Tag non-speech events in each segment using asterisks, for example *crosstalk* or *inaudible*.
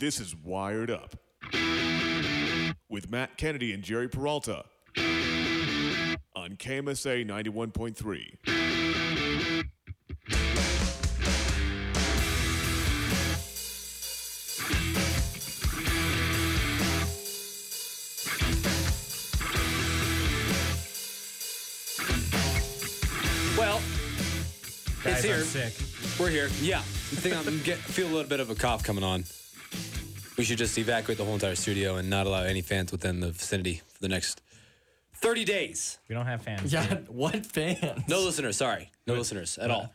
This is Wired Up with Matt Kennedy and Jerry Peralta on KMSA 91.3. Well, Guys, it's here. I'm sick. We're here. Yeah. I think I'm get, feel a little bit of a cough coming on. We should just evacuate the whole entire studio and not allow any fans within the vicinity for the next 30 days. We don't have fans. Yeah, yet. *laughs* what fans? No listeners, sorry. No listeners at all.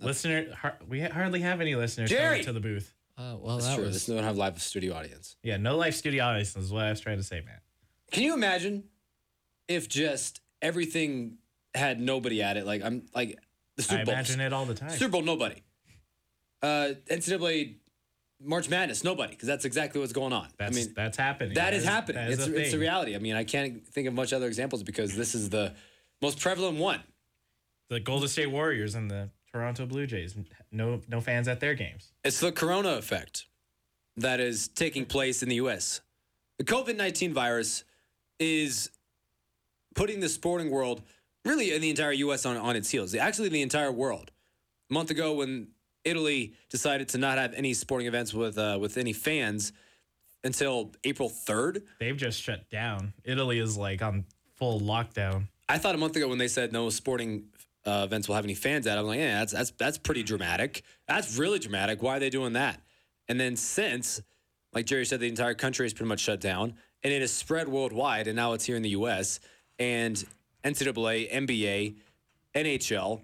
Listener, har- we hardly have any listeners Jerry! coming to the booth. Uh, well, That's that true. was This don't have live studio audience. Yeah, no live studio audience is what I was trying to say, man. Can you imagine if just everything had nobody at it? Like I'm like the I Super Bowl. imagine it all the time. Super Bowl, nobody. Uh, NCAA March Madness, nobody, because that's exactly what's going on. That's I mean, that's happening. That is happening. That is it's a it's a reality. I mean, I can't think of much other examples because this is the most prevalent one. The Golden State Warriors and the Toronto Blue Jays. No, no fans at their games. It's the corona effect that is taking place in the US. The COVID 19 virus is putting the sporting world, really in the entire US, on, on its heels. Actually, the entire world. A month ago, when Italy decided to not have any sporting events with, uh, with any fans until April 3rd, They've just shut down. Italy is like on full lockdown. I thought a month ago when they said no sporting uh, events will have any fans at, I'm like, yeah, that's that's that's pretty dramatic. That's really dramatic. Why are they doing that? And then since, like Jerry said, the entire country is pretty much shut down, and it has spread worldwide, and now it's here in the U.S. and NCAA, NBA, NHL,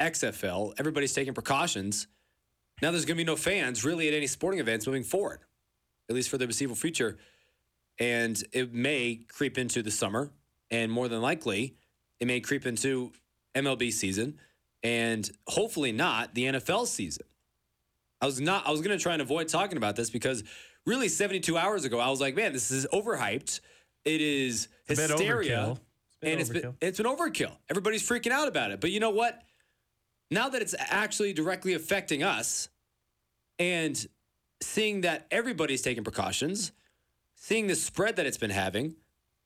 XFL, everybody's taking precautions. Now there's going to be no fans really at any sporting events moving forward, at least for the foreseeable future. And it may creep into the summer, and more than likely, it may creep into MLB season, and hopefully not the NFL season. I was not. I was going to try and avoid talking about this because really, 72 hours ago, I was like, "Man, this is overhyped. It is hysteria, overkill. It's been and it's been it's been overkill. Everybody's freaking out about it. But you know what? Now that it's actually directly affecting us, and seeing that everybody's taking precautions, seeing the spread that it's been having,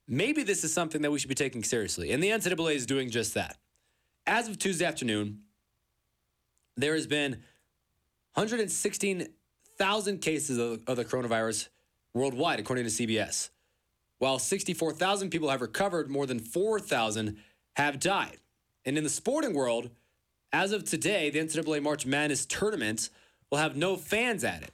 maybe this is something that we should be taking seriously. And the NCAA is doing just that. As of Tuesday afternoon, there has been 116,000 cases of, of the coronavirus worldwide, according to CBS. While 64,000 people have recovered, more than 4,000 have died. And in the sporting world, as of today, the NCAA March Madness tournament will have no fans at it.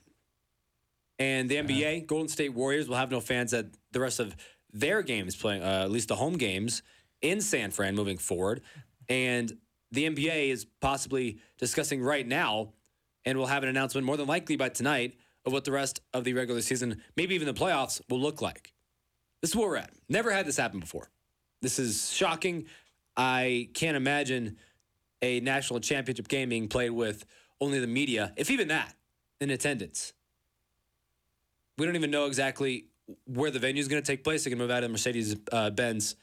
And the NBA, Golden State Warriors, will have no fans at the rest of their games playing, uh, at least the home games in San Fran moving forward. And the NBA is possibly discussing right now and we'll have an announcement more than likely by tonight of what the rest of the regular season, maybe even the playoffs, will look like. This is where we're at. Never had this happen before. This is shocking. I can't imagine a national championship game being played with only the media, if even that, in attendance. We don't even know exactly where the venue is going to take place. They can move out of the Mercedes uh, Benz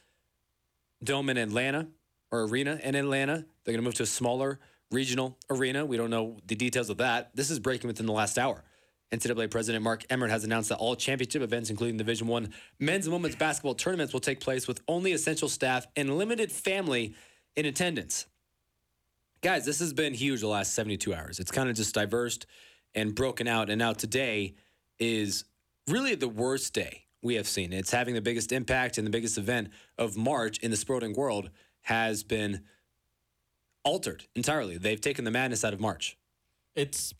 Dome in Atlanta or arena in Atlanta. They're going to move to a smaller regional arena. We don't know the details of that. This is breaking within the last hour. NCAA President Mark Emmert has announced that all championship events, including Division One men's and women's basketball tournaments, will take place with only essential staff and limited family in attendance. Guys, this has been huge the last 72 hours. It's kind of just diversed and broken out. And now today is really the worst day we have seen. It's having the biggest impact and the biggest event of March in the sporting world has been altered entirely. They've taken the madness out of March. it's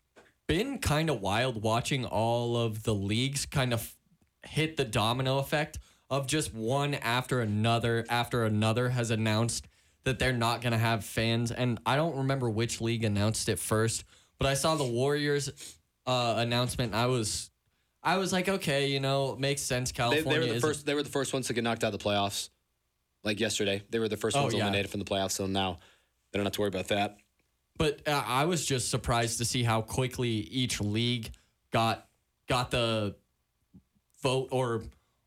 been kind of wild watching all of the leagues kind of hit the domino effect of just one after another after another has announced that they're not going to have fans and I don't remember which league announced it first but I saw the Warriors uh, announcement and I was I was like okay you know makes sense They, California they were the first. They were the first ones to get knocked out of the playoffs. Like yesterday, they were the first Oh, ones yeah. eliminated from the playoffs. So now they don't have to worry about that. But uh, I was just surprised to see how quickly each league got got the vote or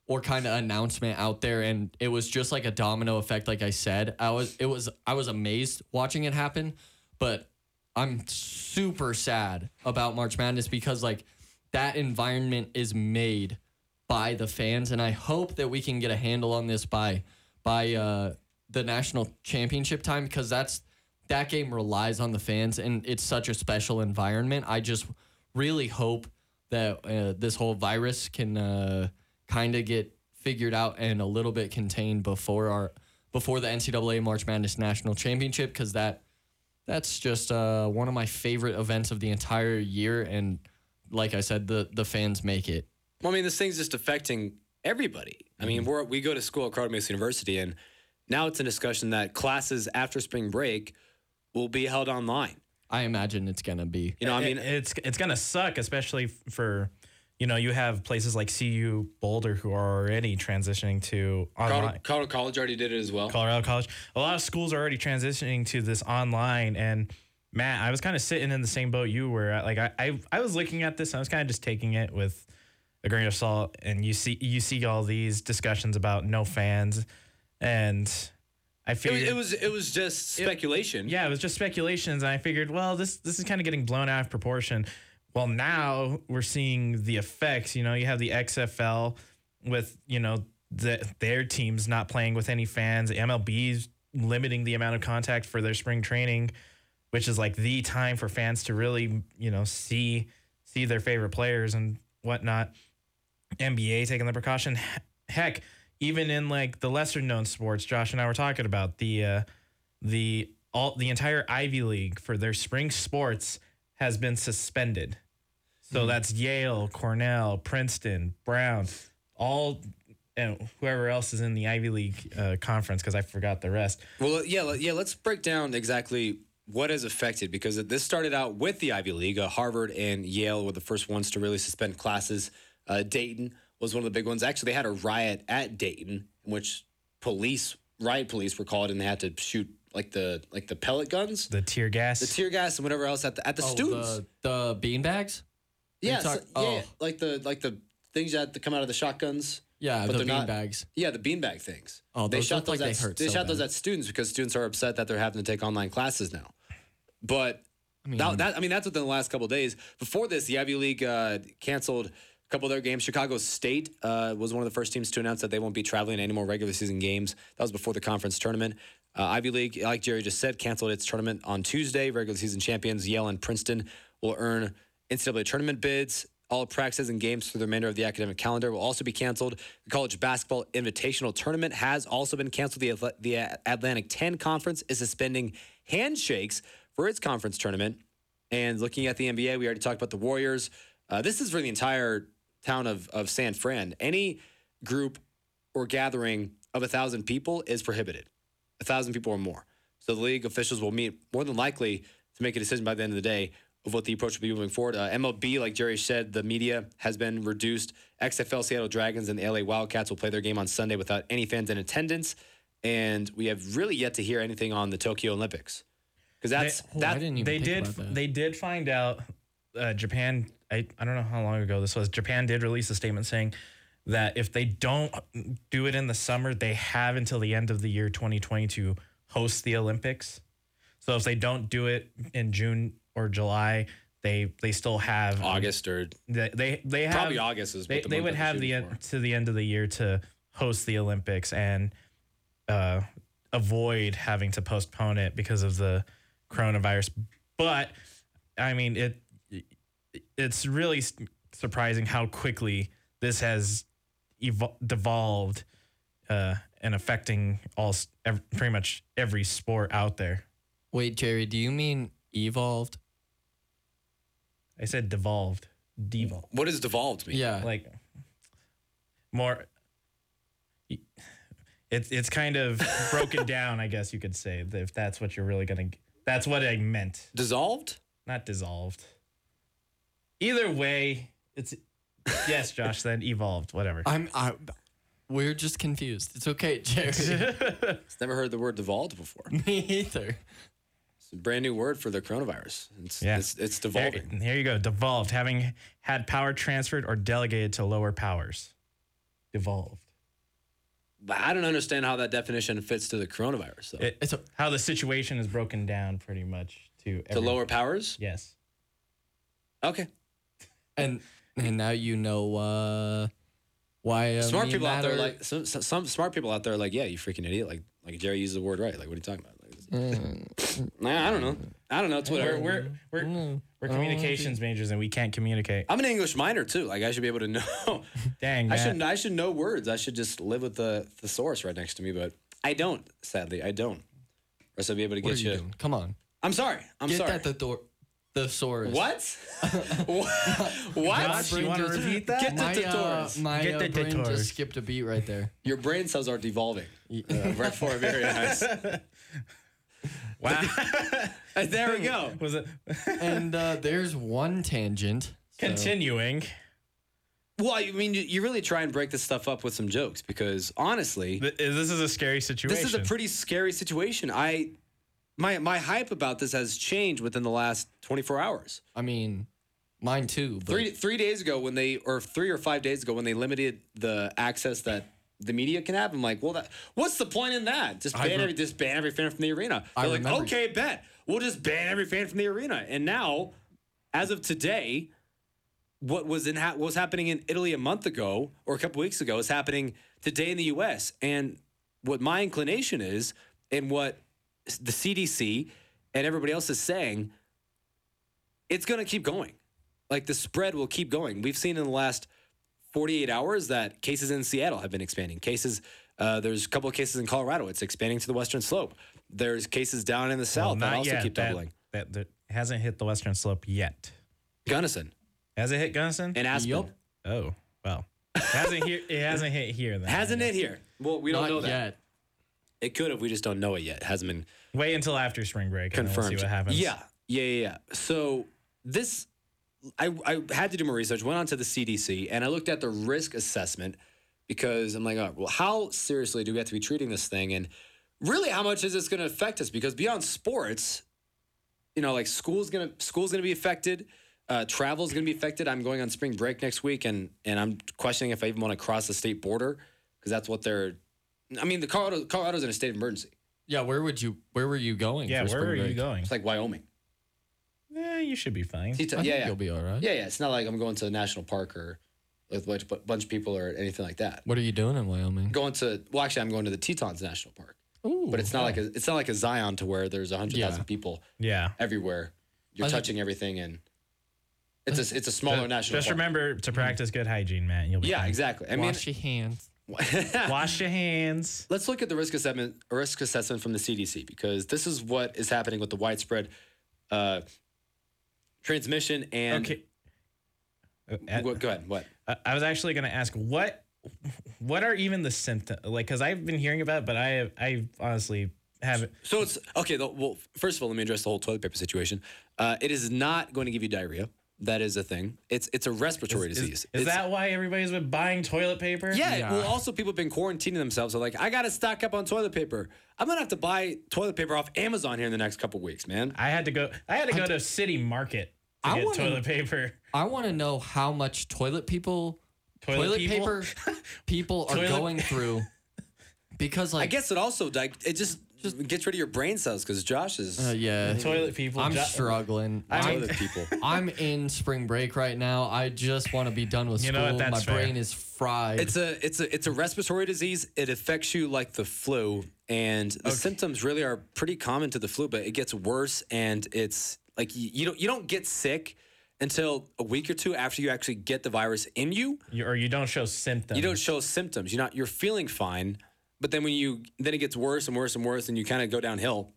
or kind of announcement out there, and it was just like a domino effect. Like I said, I was it was I was amazed watching it happen, but I'm super sad about March Madness because like that environment is made by the fans, and I hope that we can get a handle on this by by uh, the national championship time because that's that game relies on the fans, and it's such a special environment. I just really hope that uh, this whole virus can uh, kind of get figured out and a little bit contained before our before the NCAA March Madness National Championship because that that's just uh, one of my favorite events of the entire year, and like I said, the the fans make it. Well, I mean, this thing's just affecting everybody. I mean, we're, we go to school at Colorado Mesa University, and now it's a discussion that classes after spring break will be held online. I imagine it's gonna be. You know, I mean, It- it's it's gonna suck, especially for you know you have places like CU Boulder who are already transitioning to online. Colorado, Colorado College already did it as well. Colorado College. A lot of schools are already transitioning to this online. And Matt, I was kind of sitting in the same boat you were. Like I, I, I was looking at this. And I was kind of just taking it with a grain of salt. And you see, you see all these discussions about no fans, and I It was, figured it was it was just speculation. yeah, it was just speculations. And I figured, well, this this is kind of getting blown out of proportion. Well, now we're seeing the effects. You know, you have the XFL with you know the, their teams not playing with any fans. MLB's limiting the amount of contact for their spring training, which is like the time for fans to really you know see see their favorite players and whatnot. NBA taking the precaution. Heck, even in like the lesser known sports, Josh and I were talking about the uh, the all the entire Ivy League for their spring sports has been suspended. So that's Yale, Cornell, Princeton, Brown, all and whoever else is in the Ivy League uh, conference because I forgot the rest. Well, yeah, let- yeah. Let's break down exactly what has affected because this started out with the Ivy League. Uh, Harvard and Yale were the first ones to really suspend classes. Uh, Dayton was one of the big ones. Actually, they had a riot at Dayton in which police, riot police, were called and they had to shoot like the like the pellet guns, The tear gas. the tear gas, and whatever else at the at the Oh, students. the, the beanbags. Yeah, talk- so- yeah, oh. like the like the things that come out of the shotguns. Yeah, But the they're not- beanbags. Yeah, the beanbag things. Oh, they shot those like at they hurt they so shot those at students because students are upset that they're having to take online classes now. But I mean, that, that I mean that's within the last couple of days. Before this, the Ivy League uh, canceled a couple of their games. Chicago State uh, was one of the first teams to announce that they won't be traveling any more regular season games. That was before the conference tournament. Uh, Ivy League, like Jerry just said, canceled its tournament on Tuesday. Regular season champions Yale and Princeton will earn NCAA tournament bids. All practices and games for the remainder of the academic calendar will also be canceled. The college basketball invitational tournament has also been canceled. The, the Atlantic 10 Conference is suspending handshakes for its conference tournament. And looking at the NBA, we already talked about the Warriors. Uh, this is for the entire town of, of San Fran. Any group or gathering of a thousand people is prohibited. A thousand people or more. So the league officials will meet more than likely to make a decision by the end of the day of what the approach will be moving forward. Uh, MLB, like Jerry said, the media has been reduced. XFL Seattle Dragons and the LA Wildcats will play their game on Sunday without any fans in attendance. And we have really yet to hear anything on the Tokyo Olympics. Because that's I that, didn't they did that. they did find out uh, Japan I, I don't know how long ago this was Japan did release a statement saying that if they don't do it in the summer they have until the end of the year 2020 to host the Olympics so if they don't do it in June or July they they still have August or they they, they have probably August is they, the they would have the shooting end, to the end of the year to host the Olympics and uh, avoid having to postpone it because of the coronavirus. But I mean, it it's really surprising how quickly this has evol- devolved uh, and affecting all s- ev- pretty much every sport out there. Wait, Jerry, do you mean evolved? I said devolved, devolved. What does devolved mean? Yeah. like more it's it's kind of *laughs* broken down i guess you could say if that's what you're really gonna that's what i meant Dissolved? not dissolved either way it's yes josh then evolved whatever I'm. I, we're just confused. It's okay, Jerry. *laughs* Never heard the word devolved before. *laughs* Me either. It's a brand new word for the coronavirus. It's Yeah. it's, it's There, devolving. here you go devolved having had power transferred or delegated to lower powers devolved But I don't understand how that definition fits to the coronavirus. Though. it, It's a, how the situation is broken down pretty much to to every- lower powers? yes Okay. and And now you know uh, why uh, smart me and people out there are- like some, some some smart people out there are like, yeah, you freaking idiot. Like like Jerry uses the word right. Like what are you talking about? Like, nah, I don't know. I don't know. It's whatever. We're we're we're, we're communications majors and we can't communicate. I'm an English minor too. Like I should be able to know. *laughs* Dang, I Matt. should I should know words. I should just live with the thesaurus right next to me, but I don't. Sadly, I don't. Or so I'll be able to What are get you you. doing? Come on. I'm sorry. I'm Get sorry. that the door. Thesaurus. what? what? *laughs* what? Josh, you want to just- repeat that? Get the My, uh, my Get uh, the brain tutorials. just skipped a beat right there. Your brain cells are devolving. Uh, right for very nice. Wow. *laughs* There we go. Was it *laughs* and uh, there's one tangent. so- continuing? Well, I mean, you, you really try and break this stuff up with some jokes because honestly, Th- This is a scary situation. this is a pretty scary situation. I my my hype about this has changed within the last 24 hours. I mean, mine too. But Three three days ago when they or three or five days ago when they limited the access that the media can have, I'm like, well, that what's the point in that? Just ban every just ban every fan from the arena. I They're like, remember- okay, bet we'll just ban every fan from the arena. And now, as of today, what was in ha- what was happening in Italy a month ago or a couple weeks ago is happening today in the U.S. And what my inclination is, and what the CDC and everybody else is saying, it's going to keep going. Like the spread will keep going. We've seen in the last 48 hours that cases in Seattle have been expanding. Cases, uh, there's a couple of cases in Colorado. It's expanding to the western slope. There's cases down in the Well, south that also yet. keep That- doubling. That, that hasn't hit the western slope yet. Gunnison Has it hit Gunnison? and Aspen. Yup. oh well, it hasn't here. It hasn't hit here. Then Hasn't it here? Well, we don't not know that. yet. It could have. We just don't know it yet. It hasn't been Wait until after spring break. and confirmed. We'll see what happens. Yeah, yeah, yeah, yeah. So this, I, I had to do my research. Went on to the CDC and I looked at the risk assessment because I'm like, oh, well, how seriously do we have to be treating this thing? And really, how much is this going to affect us? Because beyond sports, you know, like school's gonna school's gonna be affected. Uh, travel's gonna be affected. I'm going on spring break next week, and and I'm questioning if I even want to cross the state border because that's what they're. I mean, the Colorado Colorado's in a state of emergency. Yeah, where would you? Where were you going? Yeah. for Where spring are you going? It's like Wyoming. Yeah, you should be fine. He t- I yeah, think yeah. you'll be all right. Yeah, yeah. It's not like I'm going to a national park or with a bunch, bunch of people or anything like that. What are you doing in Wyoming? Going to well, actually, I'm going to the Tetons National Park, Ooh, but it's not like a, it's not like a Zion to where there's a hundred thousand Yeah. people Yeah. everywhere. You're I think- touching everything, and it's a it's a smaller Just- national. Just park. remember to practice good hygiene, Matt. and You'll be Yeah, fine. exactly. I mean, wash your hands. *laughs* Wash your hands. let's look at the risk assessment risk assessment from the CDC because this is what is happening with the widespread uh, transmission and. Okay. Uh, Go, go ahead. What? I- I was actually going to ask what what are even the symptoms like because I've been hearing about, it, but I I honestly haven't. So it's okay. Well, first of all, let me address the whole toilet paper situation. Uh, it is not going to give you diarrhea. That is a thing. It's it's a respiratory Is, disease. is It's- that why everybody's been buying toilet paper? Yeah, Yeah. Well, also people have been quarantining themselves. They're like, I got to stock up on toilet paper. I'm gonna have to buy toilet paper off Amazon here in the next couple weeks, man. I had to go. I had to go to City Market to I get wanna- toilet paper. I want to know how much toilet people, Toilet toilet, people? paper *laughs* people are Toilet- going through, because like I guess it also like it just just gets rid of your brain cells because Josh is uh, yeah, Toilet people. I'm Jo- struggling. I I'm, mean- toilet people. *laughs* I'm in spring break right now. I just want to be done with You know school. what? That's My fair. brain is fried. It's a it's a it's a respiratory disease. It affects you like the flu, and the symptoms really are pretty common to the flu, but it gets worse, and it's like you, you don't you don't get sick until a week or two after you actually get the virus in you. You- or you don't show symptoms. You don't show symptoms. You're not you're feeling fine, but then when you then it gets worse and worse and worse, and you kind of go downhill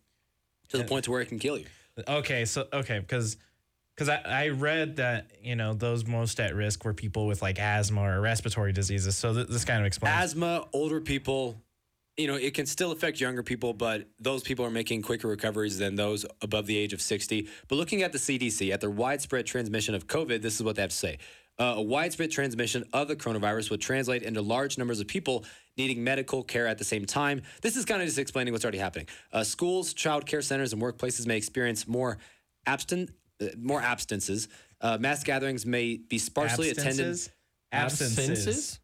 to the point to where it can kill you. Okay, so okay, because because I, I read that you know those most at risk were people with like asthma or respiratory diseases. So th- this kind of explains. asthma, older people, you know, it can still affect younger people, but those people are making quicker recoveries than those above the age of 60. But looking at the CDC, at their widespread transmission of COVID, this is what they have to say. Uh, a widespread transmission of the coronavirus would translate into large numbers of people needing medical care at the same time. This is kind of just explaining what's already happening. Uh, schools, child care centers, and workplaces may experience more abstent, uh, more absences. Uh, mass gatherings may be sparsely attended. Absences?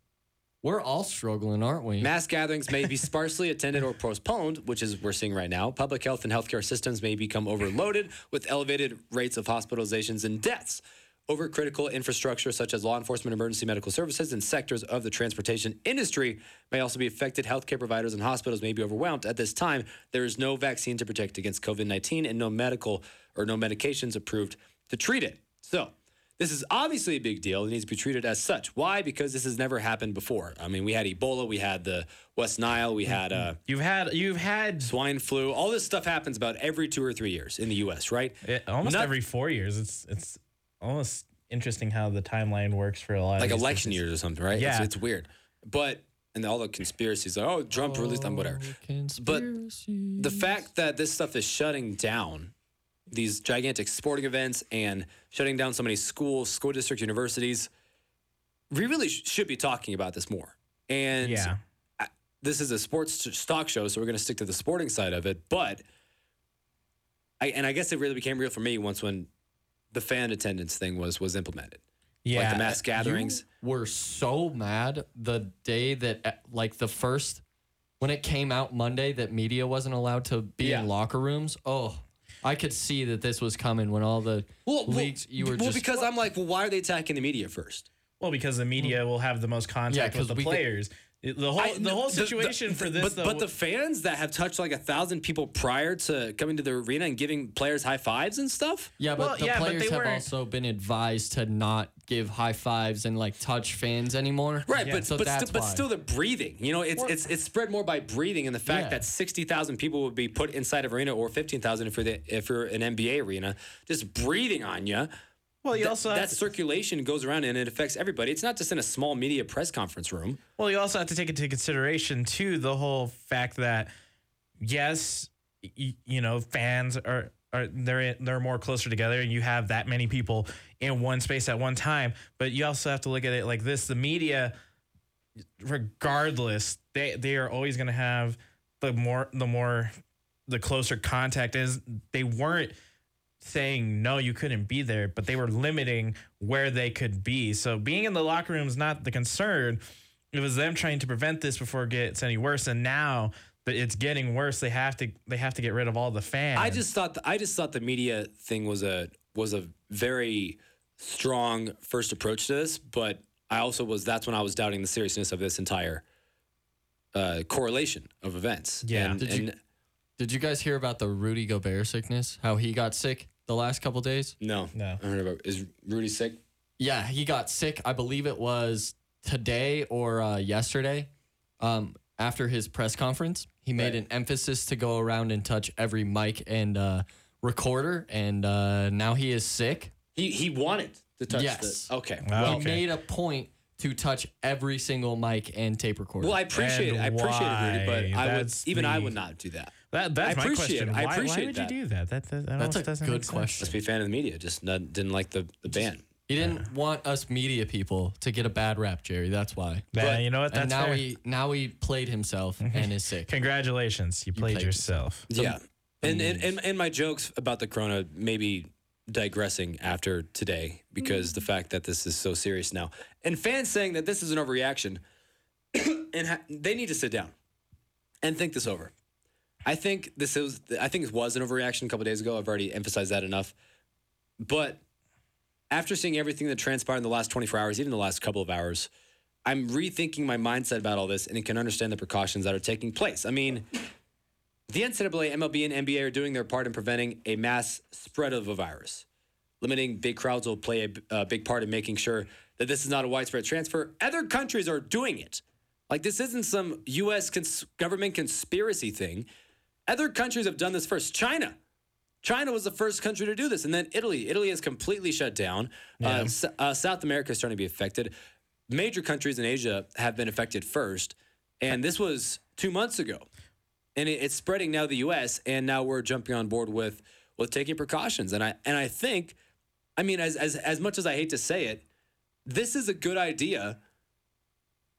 We're all struggling, aren't we? Mass gatherings may be sparsely attended or postponed, which is we're seeing right now. Public health and healthcare systems may become overloaded with elevated rates of hospitalizations and deaths. over critical infrastructure such as law enforcement, emergency medical services, and sectors of the transportation industry may also be affected. Healthcare providers and hospitals may be overwhelmed. At this time, there is no vaccine to protect against COVID 19 and no medical or no medications approved to treat it. So, this is obviously a big deal. It needs to be treated as such. Why? Because this has never happened before. I mean, we had Ebola, we had the West Nile, we had uh, You've had you've had swine flu. All this stuff happens about every two or three years in the U.S., right? it, almost Not- every four years. It's it's almost interesting how the timeline works for a lot. like of these election things. years or something, right? Yeah. It's, it's weird. But, and all the conspiracies, like, oh, Trump released them, whatever. But the fact that this stuff is shutting down these gigantic sporting events and shutting down so many schools, school districts, universities, we really sh- should be talking about this more. And Yeah. I- this is a sports stock show, so we're going to stick to the sporting side of it. But, I, and I guess it really became real for me once when the fan attendance thing was was implemented. Yeah. like the mass gatherings. You were so mad the day that, uh, like, the first when it came out Monday that media wasn't allowed to be Yeah. in locker rooms. Oh, I could see that this was coming when all the leagues you were well just because I'm like, well, why are they attacking the media first? Well, because the media will have the most contact 'cause with the we could- players. It- the whole I- the whole situation the- for this, but, though, but the fans that have touched like a thousand people prior to coming to the arena and giving players high fives and stuff. Yeah, but Well, the yeah, players they have weren't- also been advised to not give high fives and like touch fans anymore. Right, but so but, that's still, but why. still the breathing. You know, it's it's it's spread more by breathing and the fact Yeah. that sixty thousand people would be put inside of arena or fifteen thousand if you're the, if you're an NBA arena, just breathing on you. Well, you That, also have that to- circulation goes around and it affects everybody. It's not just in a small media press conference room. Well, you also have to take into consideration too the whole fact that yes, y- you know, fans are are they're they're more closer together, and you have that many people in one space at one time. But you also have to look at it like this: the media, regardless, they they are always going to have the more the more the closer contact is. They weren't saying no you couldn't be there but they were limiting where they could be so being in the locker room is not the concern it was them trying to prevent this before it gets any worse and now that it's getting worse they have to they have to get rid of all the fans I just thought the, I just thought the media thing was a was a very strong first approach to this, but I also was that's when I was doubting the seriousness of this entire uh, correlation of events. Yeah. and, Did you- and Did you guys hear about the Rudy Gobert sickness? How he got sick the last couple days? no, No. I heard about. Is Rudy sick? Yeah, he got sick. I believe it was today or uh, yesterday. Um, after his press conference, he made Right. an emphasis to go around and touch every mic and uh, recorder, and uh, now he is sick. He he wanted to touch Yes. the. Okay. Wow. Well, He made a point to touch every single mic and tape recorder. well, I appreciate it. I And appreciate it, Rudy, but why? I would That's even I the- would not do that. That, that's I my question it. I why, appreciate why would that. you do that that, that, that That's a doesn't good question. Must be a fan of the media. Just not, didn't like the the band. he didn't want us media people to get a bad rap, Jerry. That's why. Yeah, But- you know what and now fair. he now he played himself *laughs* and is sick. congratulations you played, played yourself yeah. And, and and and my jokes about the corona maybe digressing after today because the fact that this is so serious now and fans saying that this is an overreaction *coughs* and ha- they need to sit down and think this over. I think this is I think it was an overreaction a couple days ago. I've already emphasized that enough. But after seeing everything that transpired in the last 24 hours, even the last couple of hours, I'm rethinking my mindset about all this and can understand the precautions that are taking place. I mean, the NCAA, MLB, and NBA are doing their part in preventing a mass spread of a virus. Limiting big crowds will play a, a big part in making sure that this is not a widespread transfer. Other countries are doing it. Like, this isn't some U.S. Cons- government conspiracy thing. Other countries have done this first. China. China was the first country to do this. And then Italy. Italy is completely shut down. Uh, S- uh, South America is starting to be affected. Major countries in Asia have been affected first. And this was two months ago and it, it's spreading now the U.S. and now we're jumping on board with with taking precautions. And I and I think, I mean, as as as much as I hate to say it, this is a good idea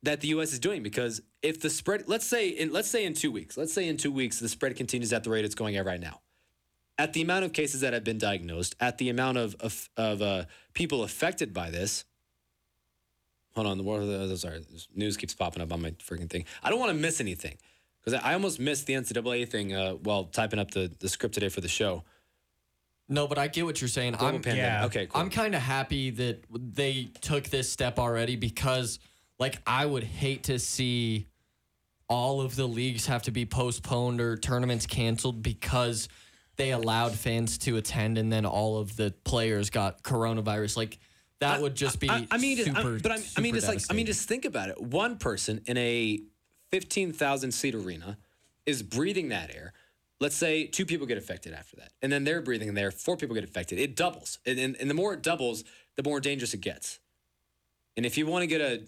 that the U.S. is doing because if the spread, let's say in let's say in two weeks, let's say in two weeks the spread continues at the rate it's going at right now, at the amount of cases that have been diagnosed, at the amount of of, of uh, people affected by this. Hold on, the what are the sorry, news keeps popping up on my freaking thing. I don't want to miss anything because I almost missed the NCAA thing uh, while typing up the, the script today for the show. No, but I get what you're saying. Global I'm pandemic. yeah. Okay, cool. I'm kind of happy that they took this step already because, like, I would hate to see all of the leagues have to be postponed or tournaments canceled because they allowed fans to attend and then all of the players got coronavirus. Like, that would just be I, I mean, super, I'm- but I'm, I mean, just like I mean, just think about it. One person in a fifteen thousand seat arena is breathing that air. Let's say two people get affected after that, and then they're breathing in there. Four people get affected. It doubles, and, and, and the more it doubles, the more dangerous it gets. And if you want to get a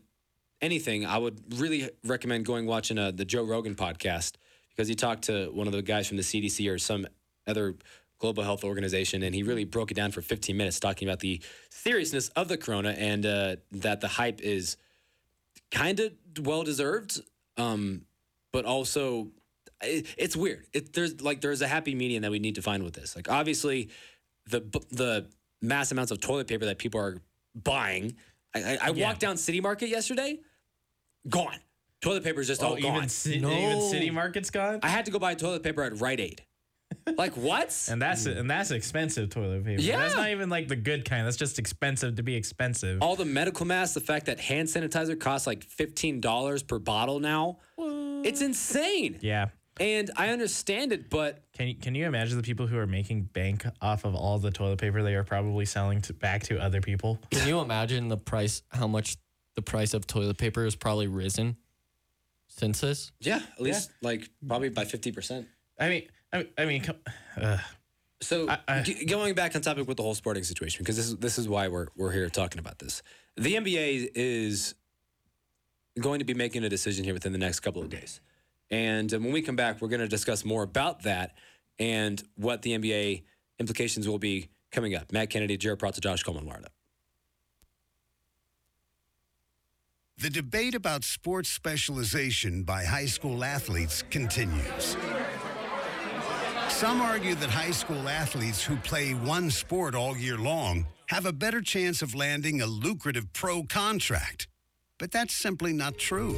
anything, I would really recommend going watching uh the Joe Rogan podcast because he talked to one of the guys from the CDC or some other global health organization, and he really broke it down for 15 minutes, talking about the seriousness of the corona and uh, that the hype is kind of well deserved, um, but also it, it's weird. It, there's like there's a happy medium that we need to find with this. Like obviously, the the mass amounts of toilet paper that people are buying. I, I, I Yeah. walked down City Market yesterday, gone. Toilet paper is just oh, all Oh, gone. even, ci- No. even city market's gone. I had to go buy toilet paper at Rite Aid. Like what? *laughs* and that's and that's expensive toilet paper. Yeah. that's not even like the good kind. That's just expensive to be expensive. all the medical masks, the fact that hand sanitizer costs like fifteen dollars per bottle now. It's insane. Yeah. And I understand it, but Can you can you imagine the people who are making bank off of all the toilet paper they are probably selling to, back to other people? Can you imagine the price, how much the price of toilet paper has probably risen since this? yeah, at least like probably by fifty percent. I mean, I, I mean, uh, So I- I- g- going back on topic with the whole sporting situation, because this is this is why we're we're here talking about this. The NBA is going to be making a decision here within the next couple of days, and um, when we come back, we're going to discuss more about that and what the NBA implications will be coming up. Matt Kennedy, Jared Peralta, Josh Coleman, Warda. The debate about sports specialization by high school athletes continues. Some argue that high school athletes who play one sport all year long have a better chance of landing a lucrative pro contract. But that's simply not true.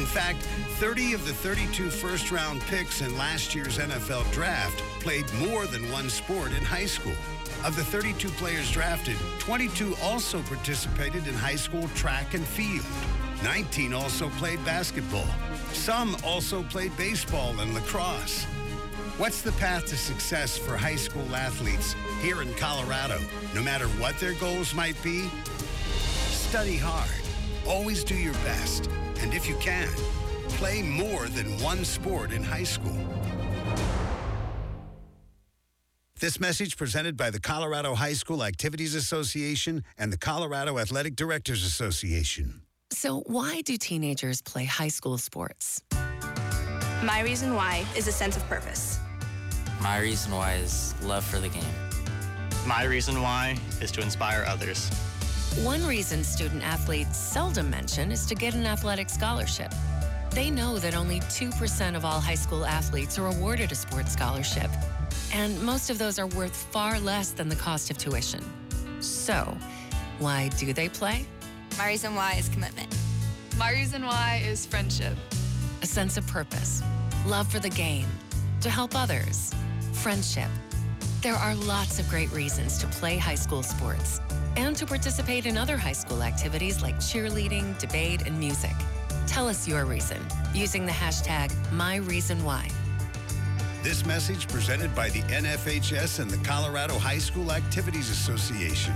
In fact, 30 of the 32 first round picks in last year's NFL draft played more than one sport in high school. Of the 32 players drafted, 22 also participated in high school track and field. 19 also played basketball. Some also played baseball and lacrosse. What's the path to success for high school athletes here in Colorado, no matter what their goals might be? Study hard. Always do your best. And if you can, play more than one sport in high school. This message presented by the Colorado High School Activities Association and the Colorado Athletic Directors Association. So, why do teenagers play high school sports? My reason why is a sense of purpose. My reason why is love for the game. My reason why is to inspire others. One reason student athletes seldom mention is to get an athletic scholarship. They know that only 2% of all high school athletes are awarded a sports scholarship, and most of those are worth far less than the cost of tuition. So, why do they play? My reason why is commitment. My reason why is friendship. A sense of purpose, love for the game, to help others, friendship. There are lots of great reasons to play high school sports and to participate in other high school activities like cheerleading, debate, and music. Tell us your reason using the hashtag MyReasonWhy. This message presented by the NFHS and the Colorado High School Activities Association.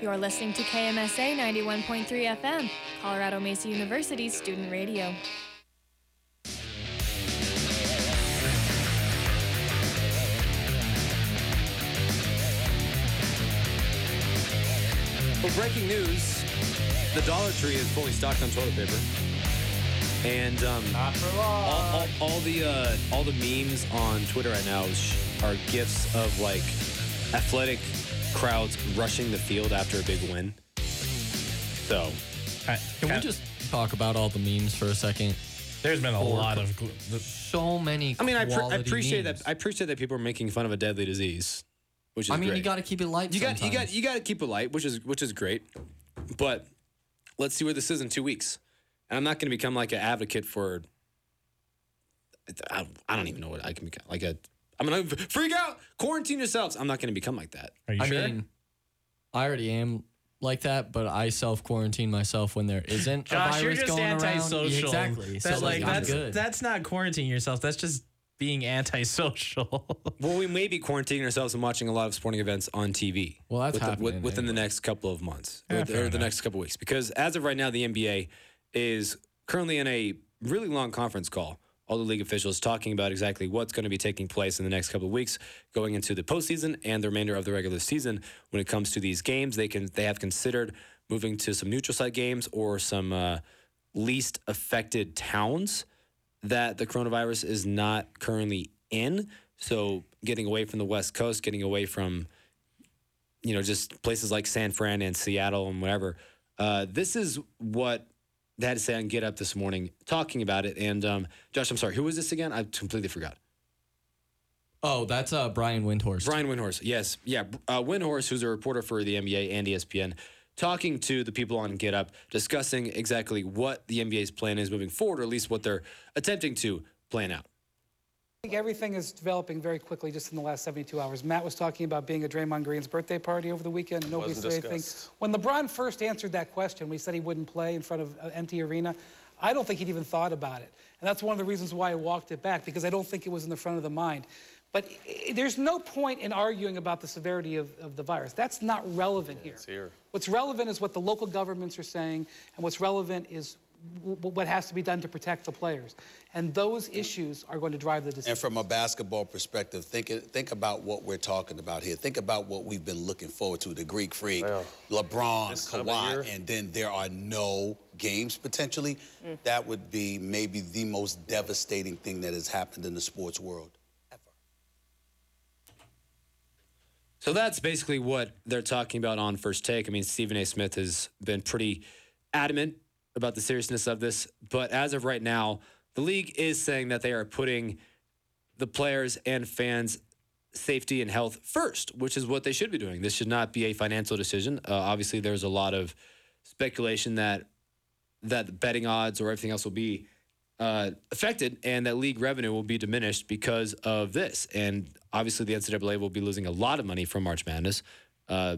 You're listening to KMSA 91.3 FM, Colorado Mesa University's student radio. Well, breaking news: the Dollar Tree is fully stocked on toilet paper, and um, all, all, all the uh, all the memes on Twitter right now sh- are gifs of like athletic crowds rushing the field after a big win. So I- Can we I- just talk about all the memes for a second? There's been a Or- lot of. gl- the- So many. I mean, I, pre- I quality appreciate memes. that. I appreciate that people are making fun of a deadly disease, which is I mean, great. you got to keep it light. you got you got you got to keep it light, which is which is great. But let's see where this is in two weeks. And I'm not going to become like an advocate for I, I don't even know what I can become. Like a, I'm gonna freak out, quarantine yourselves. I'm not gonna become like that. Are you I sure? mean, I already am like that, but I self quarantine myself when there isn't Josh, a you're virus just going antisocial. around. Exactly. That, so like, like, I'm that's good. that's not quarantining yourself. That's just being antisocial. *laughs* Well, we may be quarantining ourselves and watching a lot of sporting events on TV. Well, that's with the- with- happening within the next couple of months Yeah, or, the- or the next couple of weeks. Because as of right now, the NBA is currently in a really long conference call. All the league officials talking about exactly what's going to be taking place in the next couple of weeks, going into the postseason and the remainder of the regular season. When it comes to these games, they can they have considered moving to some neutral site games or some uh, least affected towns that the coronavirus is not currently in. So getting away from the West Coast, getting away from, you know, just places like San Fran and Seattle and whatever. Uh, this is what they had to say on Get Up this morning, talking about it. And um, Josh, I'm sorry, who was this again? I completely forgot. oh, that's uh, Brian Windhorst. Brian Windhorst. Yes. Yeah. Uh, Windhorst, who's a reporter for the NBA and ESPN, talking to the people on Get Up, discussing exactly what the NBA's plan is moving forward, or at least what they're attempting to plan out. I think everything is developing very quickly just in the last 72 hours. Matt was talking about being at Draymond Green's birthday party over the weekend. Nobody Wasn't said anything. When LeBron first answered that question, we said he wouldn't play in front of an empty arena. I don't think he'd even thought about it. And that's one of the reasons why I walked it back, because I don't think it was in the front of the mind. But there's no point in arguing about the severity of, of the virus. That's not relevant here. here. What's relevant is what the local governments are saying, and what's relevant is w- w- what has to be done to protect the players. And those issues are going to drive the decision. And from a basketball perspective, think think about what we're talking about here. Think about what we've been looking forward to: the Greek Freak, LeBron, This time of year. Kawhi, and then there are no games potentially. Mm. That would be maybe the most devastating thing that has happened in the sports world. So that's basically what they're talking about on First Take. I mean, Stephen A. Smith has been pretty adamant about the seriousness of this, but as of right now, the league is saying that they are putting the players and fans' safety and health first, which is what they should be doing. This should not be a financial decision. Uh, obviously, there's a lot of speculation that that the betting odds or everything else will be uh, affected and that league revenue will be diminished because of this. And obviously, the NCAA will be losing a lot of money from March Madness. Uh,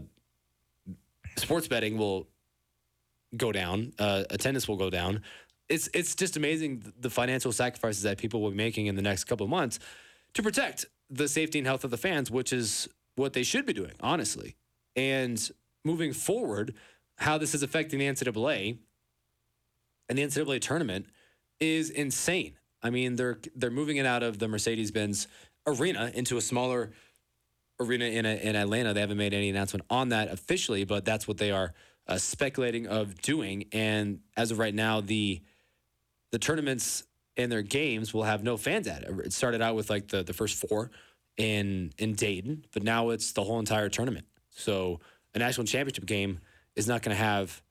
sports betting will go down, uh, attendance will go down. It's it's just amazing the financial sacrifices that people will be making in the next couple of months to protect the safety and health of the fans, which is what they should be doing, honestly. And moving forward, how this is affecting the NCAA and the NCAA tournament is insane. I mean, they're they're moving it out of the Mercedes-Benz arena into a smaller arena in a, in Atlanta. They haven't made any announcement on that officially, but that's what they are uh, speculating of doing. And as of right now, the the tournaments and their games will have no fans at it. It started out with like the the first four in in Dayton, but now it's the whole entire tournament. So a national championship game is not going to have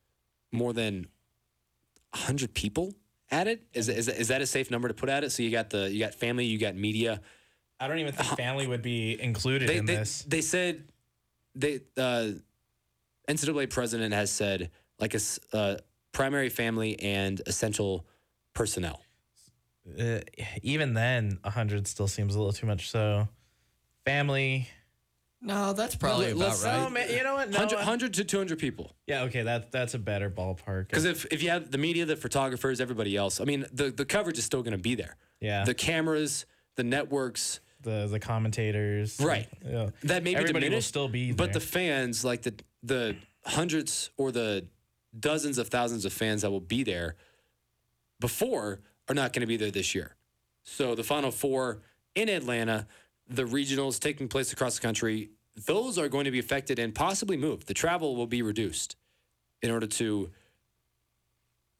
more than 100 people at it. Is, is is that a safe number to put at it? So you got the you got family, you got media. I don't even think family would be included They in they, this. they said they uh, NCAA president has said like a uh, primary family and essential personnel. Uh, even then, hundred still seems a little too much. So, family. No, that's probably about Let's- right. Man, you know what? No, 100, uh, 100 to 200 people. yeah, okay, that that's a better ballpark. Because if, if you have the media, the photographers, everybody else, I mean, the, the coverage is still going to be there. yeah, The cameras, the networks, the the commentators, Right. Yeah. that may be Everybody will still be but the fans, like the the hundreds or the dozens of thousands of fans that will be there before are not going to be there this year. So the Final Four in Atlanta, the regionals taking place across the country, those are going to be affected and possibly moved. The travel will be reduced in order to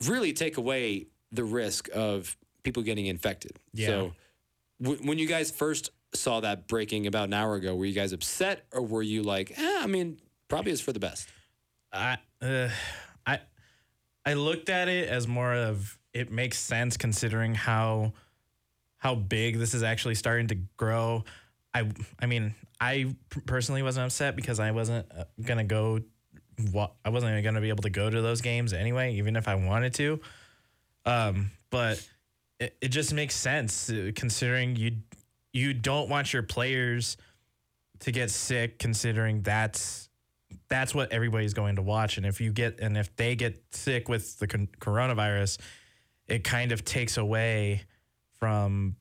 really take away the risk of people getting infected. Yeah. So w- when you guys first saw that breaking about an hour ago, were you guys upset or were you like, eh, I mean, probably is for the best? I uh, I I looked at it as more of it makes sense considering how how big this is actually starting to grow. I I mean, I personally wasn't upset because I wasn't uh, gonna go. I wasn't even gonna be able to go to those games anyway, even if I wanted to. Um, but it, it just makes sense uh, considering you you don't want your players to get sick considering that's that's what everybody's going to watch and if you get and if they get sick with the coronavirus it kind of takes away from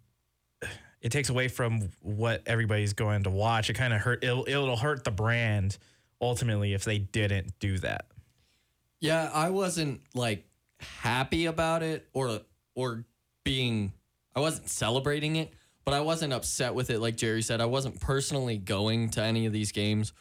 *sighs* it takes away from what everybody's going to watch it kind of hurt it'll, it'll hurt the brand ultimately if they didn't do that Yeah, I wasn't like happy about it or or being I wasn't celebrating it, but I wasn't upset with it like Jerry said. I wasn't personally going to any of these games.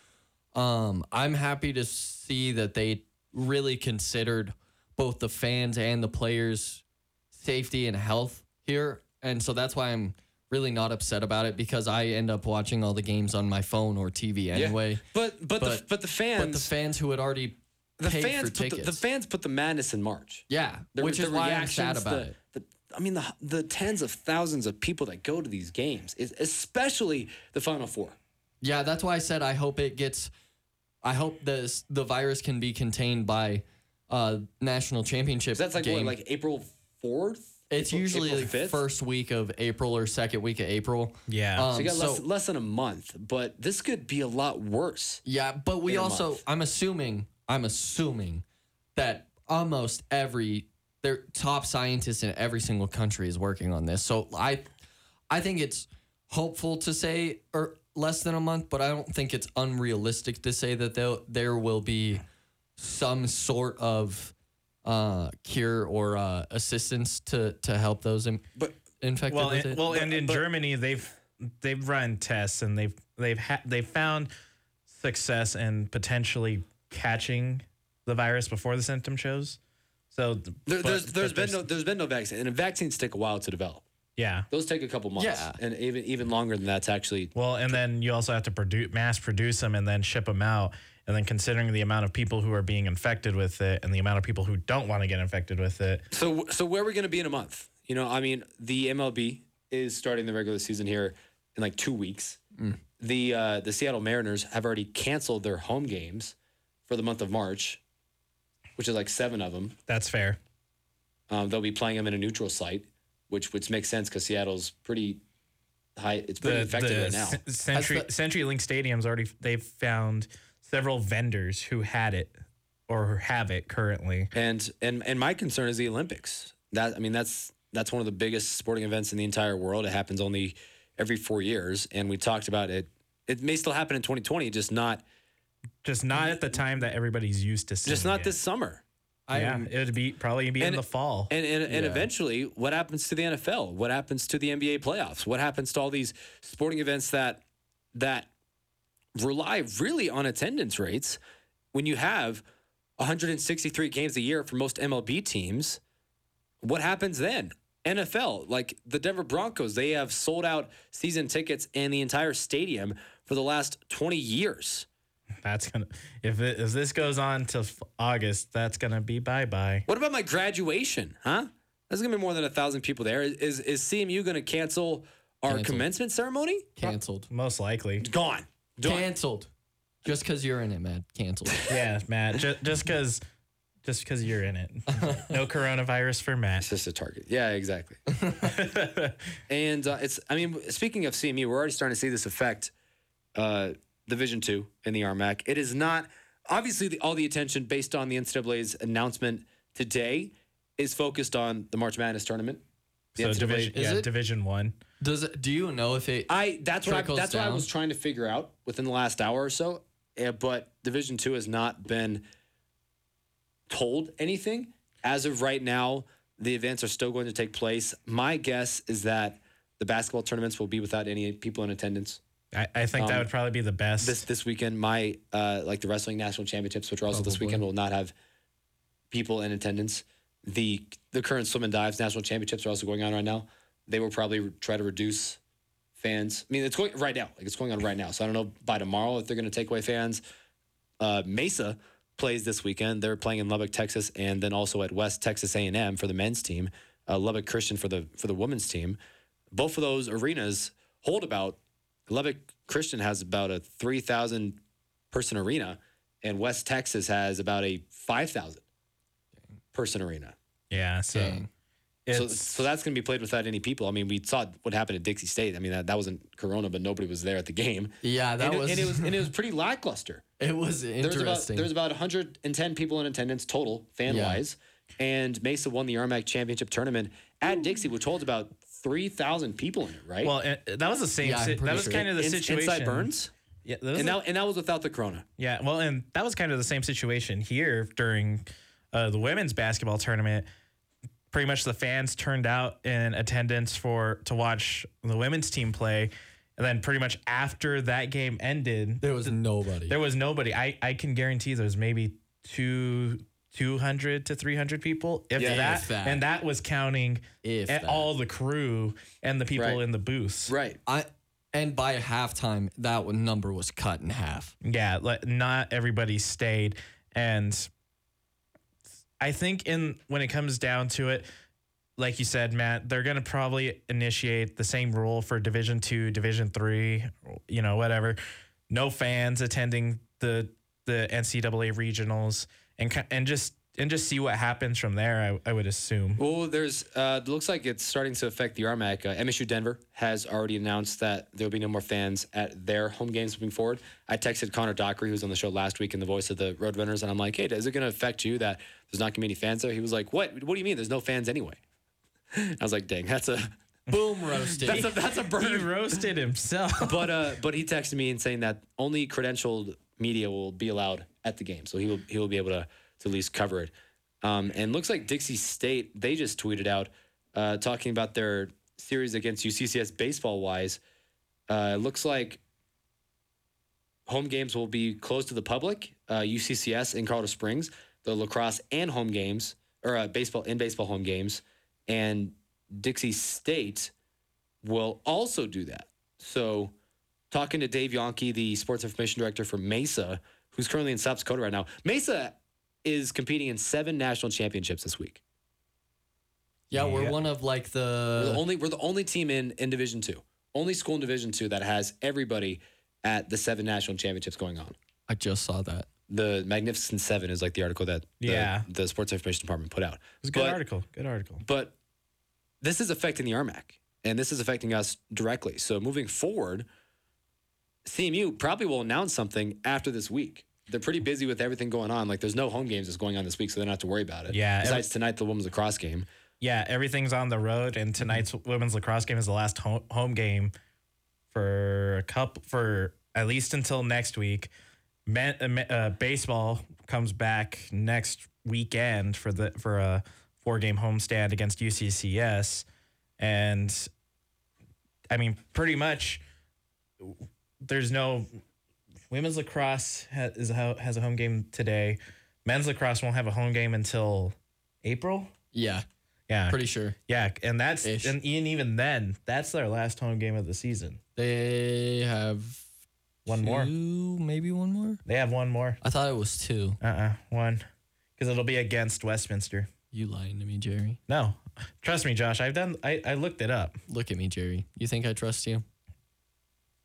Um I'm happy to see that they really considered both the fans and the players safety and health here. And so that's why I'm really not upset about it because I end up watching all the games on my phone or TV anyway. But but the, but the fans but the fans who had already the fans put the, the fans put the madness in March. Yeah, The- which the is why I'm sad about the- it. the- I mean, the the tens of thousands of people that go to these games, especially the Final Four. Yeah, that's why I said I hope it gets. I hope this the virus can be contained by uh national championship. That's like game. what, like April fourth. It's usually April like 5th? first week of April or second week of April. yeah Um, So you got less, so- less than a month, but this could be a lot worse. Yeah, but we also. I'm assuming I'm assuming that almost every their top scientists in every single country is working on this. So I I think it's hopeful to say or less than a month, but I don't think it's unrealistic to say that there there will be some sort of uh, cure or uh, assistance to to help those in, But infected well, with and, it. well, and in Germany they've they've run tests and they've they've ha- they've found success in potentially catching the virus before the symptom shows. So th- there, but- there's there's but been no there's been no vaccine, and vaccines take a while to develop. yeah. Those take a couple months, Yeah. and even even longer than that's actually. Well, and then you also have to produce mass produce them and then ship them out. And then considering the amount of people who are being infected with it and the amount of people who don't want to get infected with it, So so where are we going to be in a month? You know, I mean, the MLB is starting the regular season here in like two weeks. The uh, the Seattle Mariners have already canceled their home games for the month of March, which is like seven of them. that's fair. Um, they'll be playing them in a neutral site, which which makes sense because Seattle's pretty high. It's pretty infected right now. Century Has CenturyLink Stadium's already they've found several vendors who had it or have it currently. And and and my concern is the Olympics. That I mean that's that's one of the biggest sporting events in the entire world. It happens only every four years, and we talked about it. It may still happen in 2020, just not Just not at the time that everybody's used to seeing just not it. this summer. I yeah, am- it'd be probably be in the fall. And and, and Yeah. eventually, what happens to the NFL? What happens to the NBA playoffs? What happens to all these sporting events that that rely really on attendance rates? When you have 163 games a year for most MLB teams, what happens then? NFL, like the Denver Broncos, they have sold out season tickets in the entire stadium for the last 20 years. That's gonna if it, if this goes on till f- August, that's gonna be bye bye. What about my graduation? Huh? There's gonna be more than a thousand people there. Is is CMU gonna cancel our Canceled. commencement ceremony? canceled. Most likely. Gone. Done. Canceled. Just because you're in it, Matt. Canceled. *laughs* Yeah, Matt. Just just because just because you're in it. No *laughs* coronavirus for Matt. It's just a target. Yeah, exactly. *laughs* and uh, it's. I mean, speaking of CMU, we're already starting to see this affect uh, Division Two in the RMAC. It is not obviously the, all the attention based on the NCAA's announcement today is focused on the March Madness tournament. The So NCAA division, Is yeah, it? division one. Does it, do you know if it? I that's what I, trickles that's what I was trying to figure out within the last hour or so. Uh, but Division Two has not been told anything as of right now. The events are still going to take place. My guess is that the basketball tournaments will be without any people in attendance I, I think that Um, would probably be the best. this this weekend. My uh, like the wrestling national championships, which are also this weekend, will not have people in attendance. The the current swim and dives national championships are also going on right now. They will probably try to reduce fans. I mean, it's going right now. Like it's going on right now. So I don't know by tomorrow if they're going to take away fans. Uh, Mesa plays this weekend. They're playing in Lubbock, Texas, and then also at West Texas A&M for the men's team. Uh, Lubbock Christian for the for the women's team. Both of those arenas hold about Lubbock Christian has about a 3,000 person arena, and West Texas has about a 5,000 person arena. yeah. So Dang. So, It's- so that's going to be played without any people. I mean, we saw what happened at Dixie State. I mean, that, that wasn't Corona, but nobody was there at the game. Yeah, that and, it- was- and it was and it was *laughs* pretty lackluster. It was There was about interesting. there was about 110 people in attendance total, fan wise, and Mesa won the RMAC championship tournament at Dixie, which holds about 3,000 people in it. Right? Well, and that was the same. Yeah, si- that was sure. kind of the In- situation. inside Burns? Yeah, that was and the- that and that was without the Corona. Yeah, well, and that was kind of the same situation here during uh, the women's basketball tournament. Pretty much the fans turned out in attendance for to watch the women's team play, and then pretty much after that game ended, there was nobody. There was nobody. I I can guarantee there was maybe two. 200 to 300 people if, Yeah, that, if that. and that was counting If a- that. all the crew and the people Right. in the booths right I and by halftime that number was cut in half. Yeah, like not everybody stayed, and I think in when it comes down to it, like you said, Matt, they're gonna probably initiate the same rule for Division Two, Division Three, you know, whatever. No fans attending the the NCAA regionals, and and just and just see what happens from there. I, I would assume. Well, there's uh, looks like it's starting to affect the RMAC. Uh, MSU Denver has already announced that there'll be no more fans at their home games moving forward. I texted Connor Dockery, who was on the show last week and the voice of the Roadrunners, and I'm like, "Hey, is it going to affect you that there's not to be any fans there?" He was like, "What? What do you mean? There's no fans anyway?" *laughs* I was like, "Dang, that's a *laughs* boom roasted. that's a that's a burn." He roasted himself. *laughs* but uh, but he texted me and saying that only credentialed media will be allowed at the game, so he will he will be able to to at least cover it. Um, and looks like Dixie State they just tweeted out uh, talking about their series against UCCS baseball wise. Uh, it looks like home games will be closed to the public. Uh, UCCS in Colorado Springs, the lacrosse and home games or uh, baseball and baseball home games, and Dixie State will also do that. So, talking to Dave Yonke, the sports information director for Mesa, who's currently in South Dakota right now. Mesa is competing in seven national championships this week. Yeah, we're Yeah. one of like We're the the only we're the only team in in Division Two, only school in Division Two that has everybody at the seven national championships going on. I just saw that. The Magnificent Seven is like the article that the, Yeah. the sports information department put out. It was a good But- article. Good article. But this is affecting the RMAC, and this is affecting us directly. So moving forward, CMU probably will announce something after this week. They're pretty busy with everything going on. Like there's no home games that's going on this week, so they don't have to worry about it. Yeah, Besides tonight, the women's lacrosse game. Yeah, everything's on the road, and tonight's mm-hmm. women's lacrosse game is the last home, home game for a cup for at least until next week. Uh, uh, baseball comes back next weekend for the for a four game homestand against UCCS, and I mean pretty much there's no women's lacrosse ha- is a, has a home game today. Men's lacrosse won't have a home game until April. Yeah, Yeah, pretty sure. yeah, and that's Ish. and even even then, that's their last home game of the season. They have One more. two, maybe one more. They have one more. I thought it was two. Uh uh one, because it'll be against Westminster. You lying to me, Jerry? No, trust me, Josh. I've done. I I looked it up. Look at me, Jerry. You think I trust you?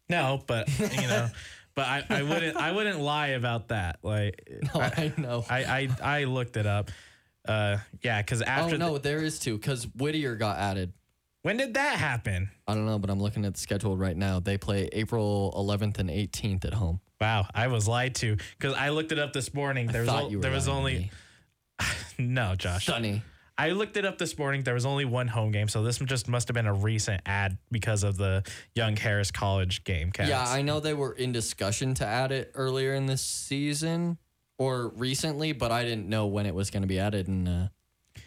No, but you know, *laughs* but I, I wouldn't I wouldn't lie about that. Like *laughs* No, I, know. I I I looked it up. Uh, yeah, because after oh no, there is two because Whittier got added. When did that happen? I don't know, but I'm looking at the schedule right now. They play April 11th and 18th at home. Wow, I was lied to because I looked it up this morning. There was o- there was only *laughs* no, Josh. Sunny. I looked it up this morning. There was only one home game, so this just must have been a recent ad because of the Young Harris College game. Cats. Yeah, I know they were in discussion to add it earlier in this season or recently, but I didn't know when it was going to be added, and uh,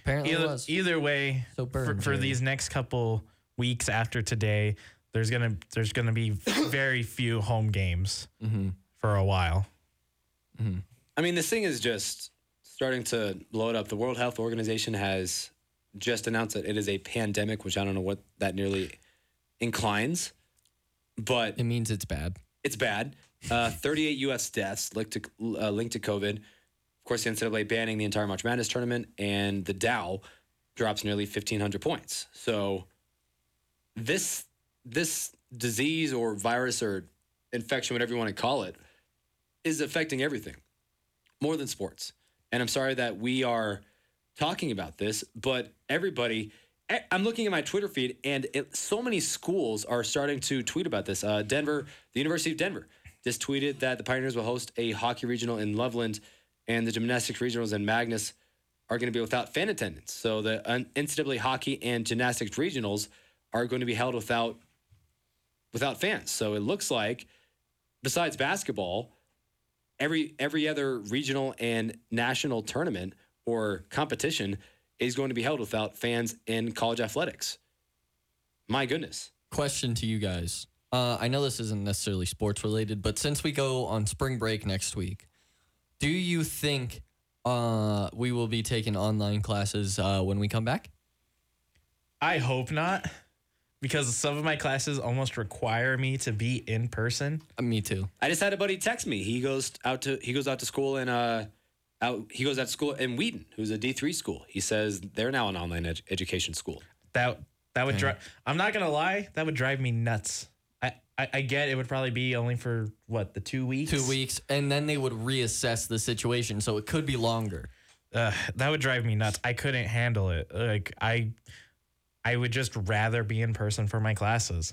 apparently it either, was. either way, So for, burn, for Jerry. these next couple weeks after today, there's gonna there's gonna be *coughs* very few home games Mm-hmm. for a while. I mean, this thing is just starting to load up. The World Health Organization has just announced that it is a pandemic, which I don't know what that nearly inclines, but It means it's bad. it's bad. Uh, 38 U.S. deaths linked to uh, linked to COVID. Of course, the NCAA banning the entire March Madness tournament, and the Dow drops nearly 1,500 points. So this this disease or virus or infection, whatever you want to call it, is affecting everything more than sports. And I'm sorry that we are talking about this, but everybody I- I'm looking at my Twitter feed, and it, so many schools are starting to tweet about this. Uh, Denver, the University of Denver, just tweeted that the Pioneers will host a hockey regional in Loveland, and the gymnastics regionals in Magness are going to be without fan attendance. So the uh, NCAA hockey and gymnastics regionals are going to be held without without fans. So it looks like, besides basketball, every every other regional and national tournament or competition is going to be held without fans in college athletics. My goodness. Question to you guys. Uh, I know this isn't necessarily sports related, but since we go on spring break next week, do you think uh, we will be taking online classes uh, when we come back? I hope not, because some of my classes almost require me to be in person. Uh, me too. I just had a buddy text me. He goes out to he goes out to school in uh out he goes out to school in Wheaton, who's a D three school. He says they're now an online ed- education school. That that would Okay. drive. I'm not gonna lie, that would drive me nuts. I, I I get it would probably be only for what the two weeks. Two weeks, and then they would reassess the situation, so it could be longer. Uh, that would drive me nuts. I couldn't handle it. Like I, I would just rather be in person for my classes.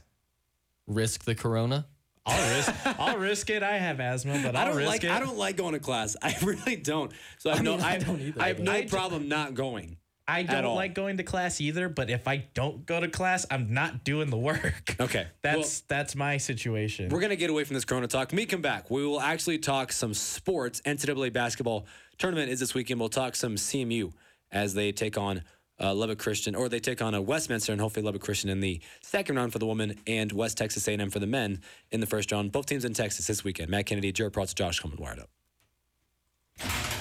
Risk the corona. I'll risk. *laughs* I'll risk it. I have asthma, but I'll I don't risk like it. I don't like going to class. *laughs* I really don't. So I have I no I I, don't either, I have no I problem not going. I don't like going to class either. But if I don't go to class, I'm not doing the work. *laughs* Okay. That's that's my situation. We're gonna get away from this Corona talk. When we come back, we will actually talk some sports. NCAA basketball tournament is this weekend. We'll talk some CMU as they take on uh, Lubbock Christian, or they take on a Westminster and hopefully Lubbock Christian in the second round for the women, and West Texas A&M for the men in the first round. Both teams in Texas this weekend. Matt Kennedy, Jared Protz, Josh Coleman, wired up.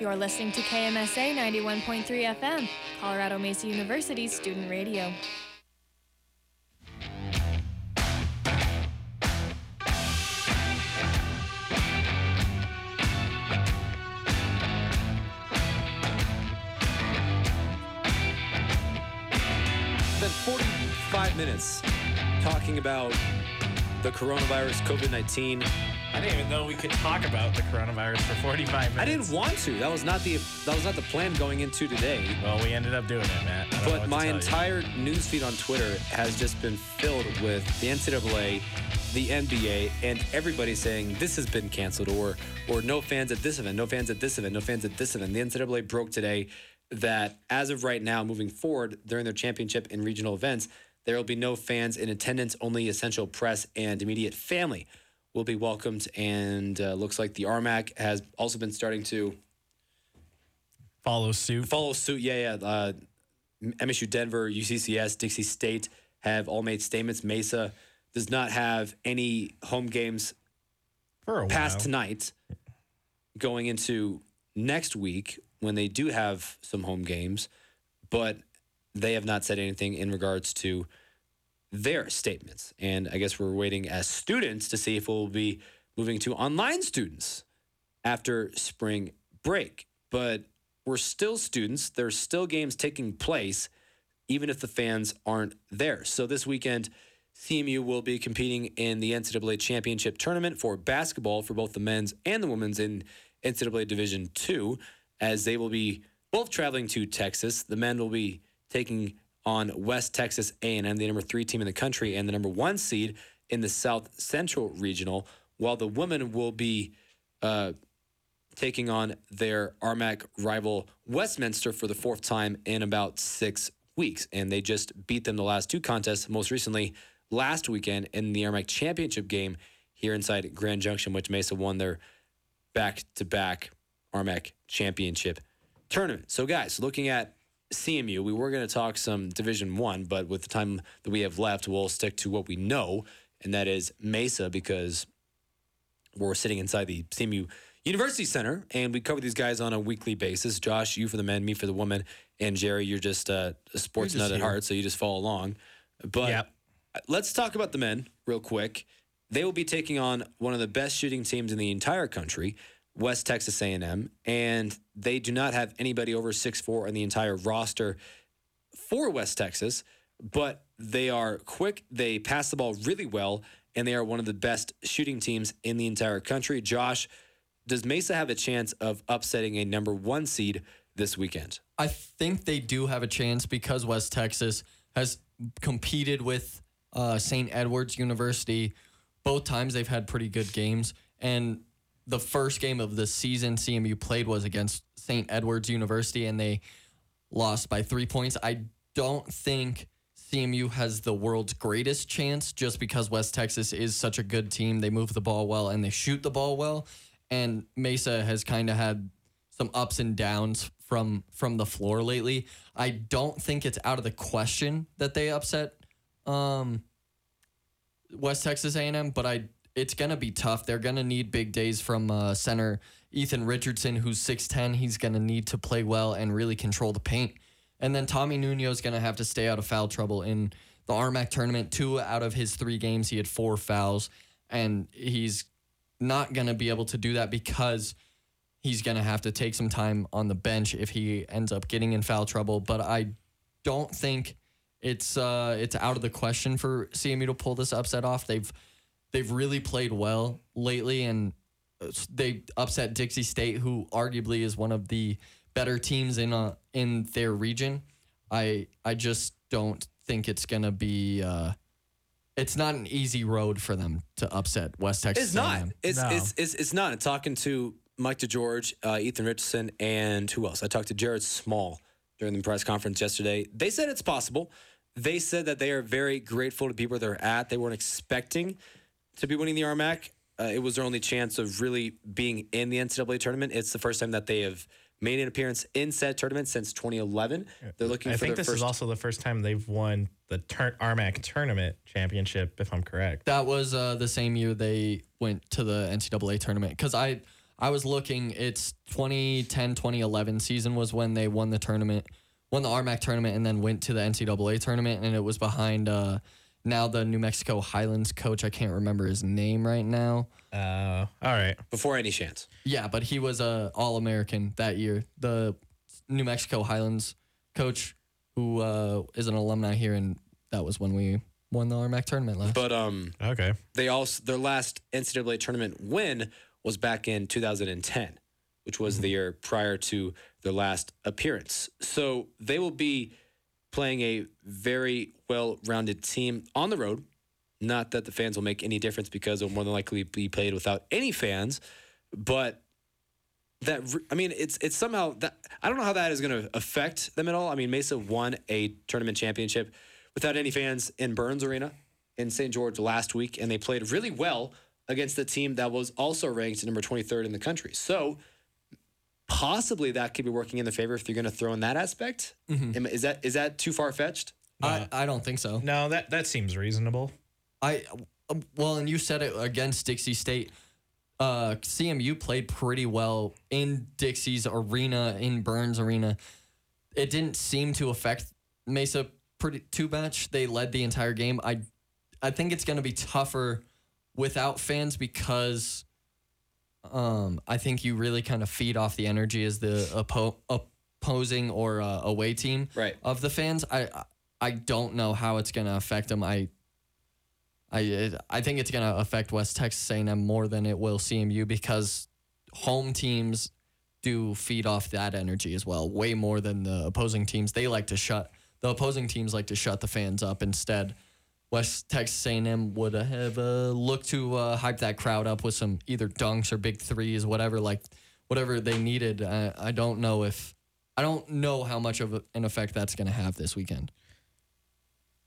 You're listening to KMSA 91.3 FM, Colorado Mesa University's student radio. Spent 45 minutes talking about the coronavirus, COVID 19. I didn't even know we could talk about the coronavirus for 45 minutes. I didn't want to. That was not the that was not the plan going into today. Well, we ended up doing it, Matt. But my you. entire newsfeed on Twitter has just been filled with the NCAA, the NBA, and everybody saying this has been canceled, or or no fans at this event, no fans at this event, no fans at this event. The NCAA broke today that as of right now, moving forward during their championship and regional events, there will be no fans in attendance. Only essential press and immediate family will be welcomed. And uh, looks like the RMAC has also been starting to follow suit. Follow suit, yeah, yeah. Uh, MSU Denver, UCCS, Dixie State have all made statements. Mesa does not have any home games past tonight going into next week when they do have some home games, but they have not said anything in regards to their statements. And I guess we're waiting as students to see if we'll be moving to online students after spring break. But we're still students. There's still games taking place, even if the fans aren't there. So this weekend, CMU will be competing in the NCAA championship tournament for basketball for both the men's and the women's in NCAA Division Two, as they will be both traveling to Texas. The men will be taking on West Texas A&M, the number three team in the country and the number one seed in the South Central Regional, while the women will be uh, taking on their RMAC rival Westminster for the fourth time in about six weeks. And they just beat them the last two contests, most recently last weekend in the RMAC championship game here inside Grand Junction, which Mesa won their back to back RMAC championship tournament. So, guys, looking at CMU, we were going to talk some Division One, but with the time that we have left, we'll stick to what we know, and that is Mesa, because we're sitting inside the CMU University Center, and we cover these guys on a weekly basis. Josh, you for the men, me for the women, and Jerry, you're just uh, a sports just nut at here. heart, so you just follow along. But let's talk about the men real quick. They will be taking on one of the best shooting teams in the entire country, West Texas A&M, and they do not have anybody over 6'4 on the entire roster for West Texas, but they are quick, they pass the ball really well, and they are one of the best shooting teams in the entire country. Josh, does Mesa have a chance of upsetting a number one seed this weekend? I think they do have a chance because West Texas has competed with uh, St. Edward's University. Both times they've had pretty good games. And the first game of the season CMU played was against St. Edward's University, and they lost by three points. I don't think CMU has the world's greatest chance just because West Texas is such a good team. They move the ball well and they shoot the ball well. And Mesa has kind of had some ups and downs from from the floor lately. I don't think it's out of the question that they upset um, West Texas A&M, but I it's gonna be tough. They're gonna need big days from uh, center Ethan Richardson, who's six ten. He's gonna need to play well and really control the paint. And then Tommy Nuno is gonna have to stay out of foul trouble in the RMAC tournament. Two out of his three games, he had four fouls, and he's not gonna be able to do that because he's going to have to take some time on the bench if he ends up getting in foul trouble. But I don't think it's uh, it's out of the question for CMU to pull this upset off. They've they've really played well lately, and they upset Dixie State, who arguably is one of the better teams in uh, in their region. I I just don't think it's gonna be. Uh, it's not an easy road for them to upset West Texas. It's not. A&M. It's, it's it's it's not. Talking to Mike DeGeorge, uh, Ethan Richardson, and who else? I talked to Jared Small during the press conference yesterday. They said it's possible. They said that they are very grateful to be where they're at. They weren't expecting to be winning the RMAC. Uh, it was their only chance of really being in the NCAA tournament. It's the first time that they have made an appearance in said tournament since 2011. They're looking I for think their this first is also the first time they've won the tur- RMAC tournament championship, if I'm correct. That was uh, the same year they went to the NCAA tournament because I I was looking. It's 2010 2011 season was when they won the tournament, won the RMAC tournament, and then went to the NCAA tournament, and it was behind uh, now the New Mexico Highlands coach. I can't remember his name right now. Uh, all right. Before any chance. Yeah, but he was a All American that year. The New Mexico Highlands coach, who uh, is an alumni here, and that was when we won the RMAC tournament last. But um, okay. They also their last NCAA tournament win was back in 2010, which was the year prior to their last appearance. So they will be playing a very well-rounded team on the road. Not that the fans will make any difference because it'll more than likely be played without any fans, but that I mean, it's it's somehow that I don't know how that is going to affect them at all. I mean, Mesa won a tournament championship without any fans in Burns Arena in St. George last week, and they played really well against the team that was also ranked number 23rd in the country. So possibly that could be working in the favor if you're going to throw in that aspect. Am- Is that is that too far fetched? I, I don't think so. No, that that seems reasonable. I um, well, and you said it against Dixie State. Uh, CMU played pretty well in Dixie's arena, in Burns Arena. It didn't seem to affect Mesa pretty too much. They led the entire game. I, I think it's going to be tougher without fans because, um, I think you really kind of feed off the energy as the oppo- opposing or uh, away team right. of the fans. I, I don't know how it's going to affect them. I I it- I think it's going to affect West Texas A&M more than it will CMU because home teams do feed off that energy as well, way more than the opposing teams. They like to shut the opposing teams like to shut the fans up. Instead, West Texas A&M would have uh, looked to uh, hype that crowd up with some either dunks or big threes, whatever like whatever they needed. I, I don't know if I don't know how much of an effect that's going to have this weekend.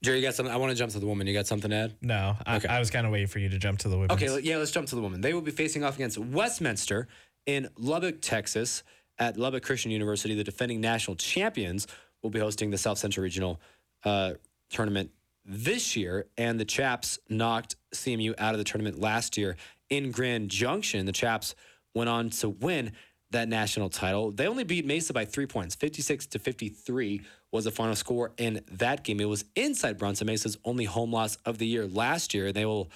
Jerry, you got something? I want to jump to the woman. You got something to add? No, I, I was kind of waiting for you to jump to the women's. Okay, yeah, let's jump to the women. They will be facing off against Westminster in Lubbock, Texas, at Lubbock Christian University. The defending national champions will be hosting the South Central Regional uh, tournament this year, and the Chaps knocked CMU out of the tournament last year in Grand Junction. The Chaps went on to win that national title. They only beat Mesa by three points, 56 to 53 was the final score in that game. It was inside Brownson Mesa's only home loss of the year last year. They will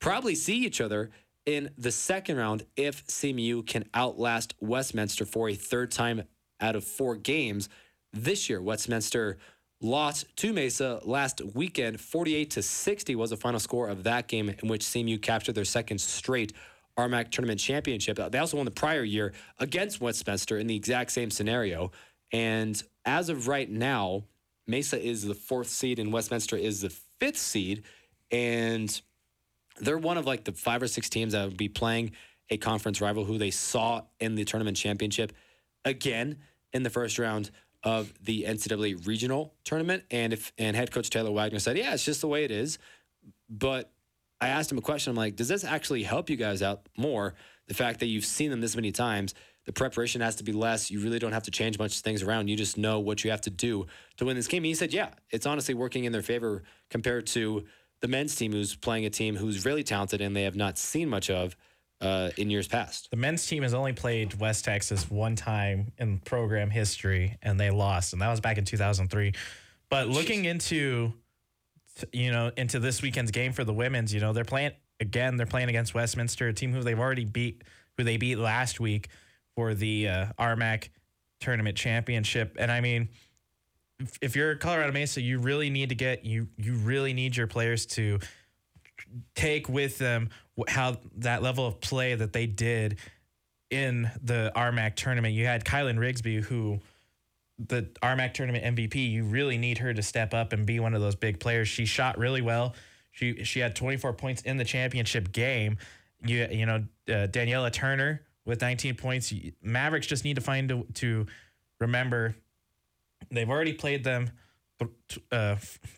probably see each other in the second round if CMU can outlast Westminster for a third time out of four games this year. Westminster lost to Mesa last weekend. 48 to 60 was the final score of that game, in which CMU captured their second straight RMAC tournament championship. Uh, they also won the prior year against Westminster in the exact same scenario. And as of right now, Mesa is the fourth seed and Westminster is the fifth seed. And they're one of like the five or six teams that would be playing a conference rival who they saw in the tournament championship again in the first round of the NCAA regional tournament. And if and head coach Taylor Wagner said, Yeah, it's just the way it is. But I asked him a question. I'm like, does this actually help you guys out more? The fact that you've seen them this many times, the preparation has to be less. You really don't have to change much things around. You just know what you have to do to win this game. And he said, yeah, it's honestly working in their favor compared to the men's team who's playing a team who's really talented and they have not seen much of uh, in years past. The men's team has only played West Texas one time in program history, and they lost, and that was back in 2003. But looking into, you know, into this weekend's game for the women's, you know, they're playing again. They're playing against Westminster, a team who they've already beat, who they beat last week for the uh, RMAC tournament championship. And I mean, if, if you're Colorado Mesa, you really need to get you you really need your players to take with them how that level of play that they did in the RMAC tournament. You had Kylan Rigsby, who the RMAC tournament MVP. You really need her to step up and be one of those big players. She shot really well. She she had 24 points in the championship game. You you know uh, Daniela Turner with 19 points. Mavericks just need to find to, to remember they've already played them th- uh,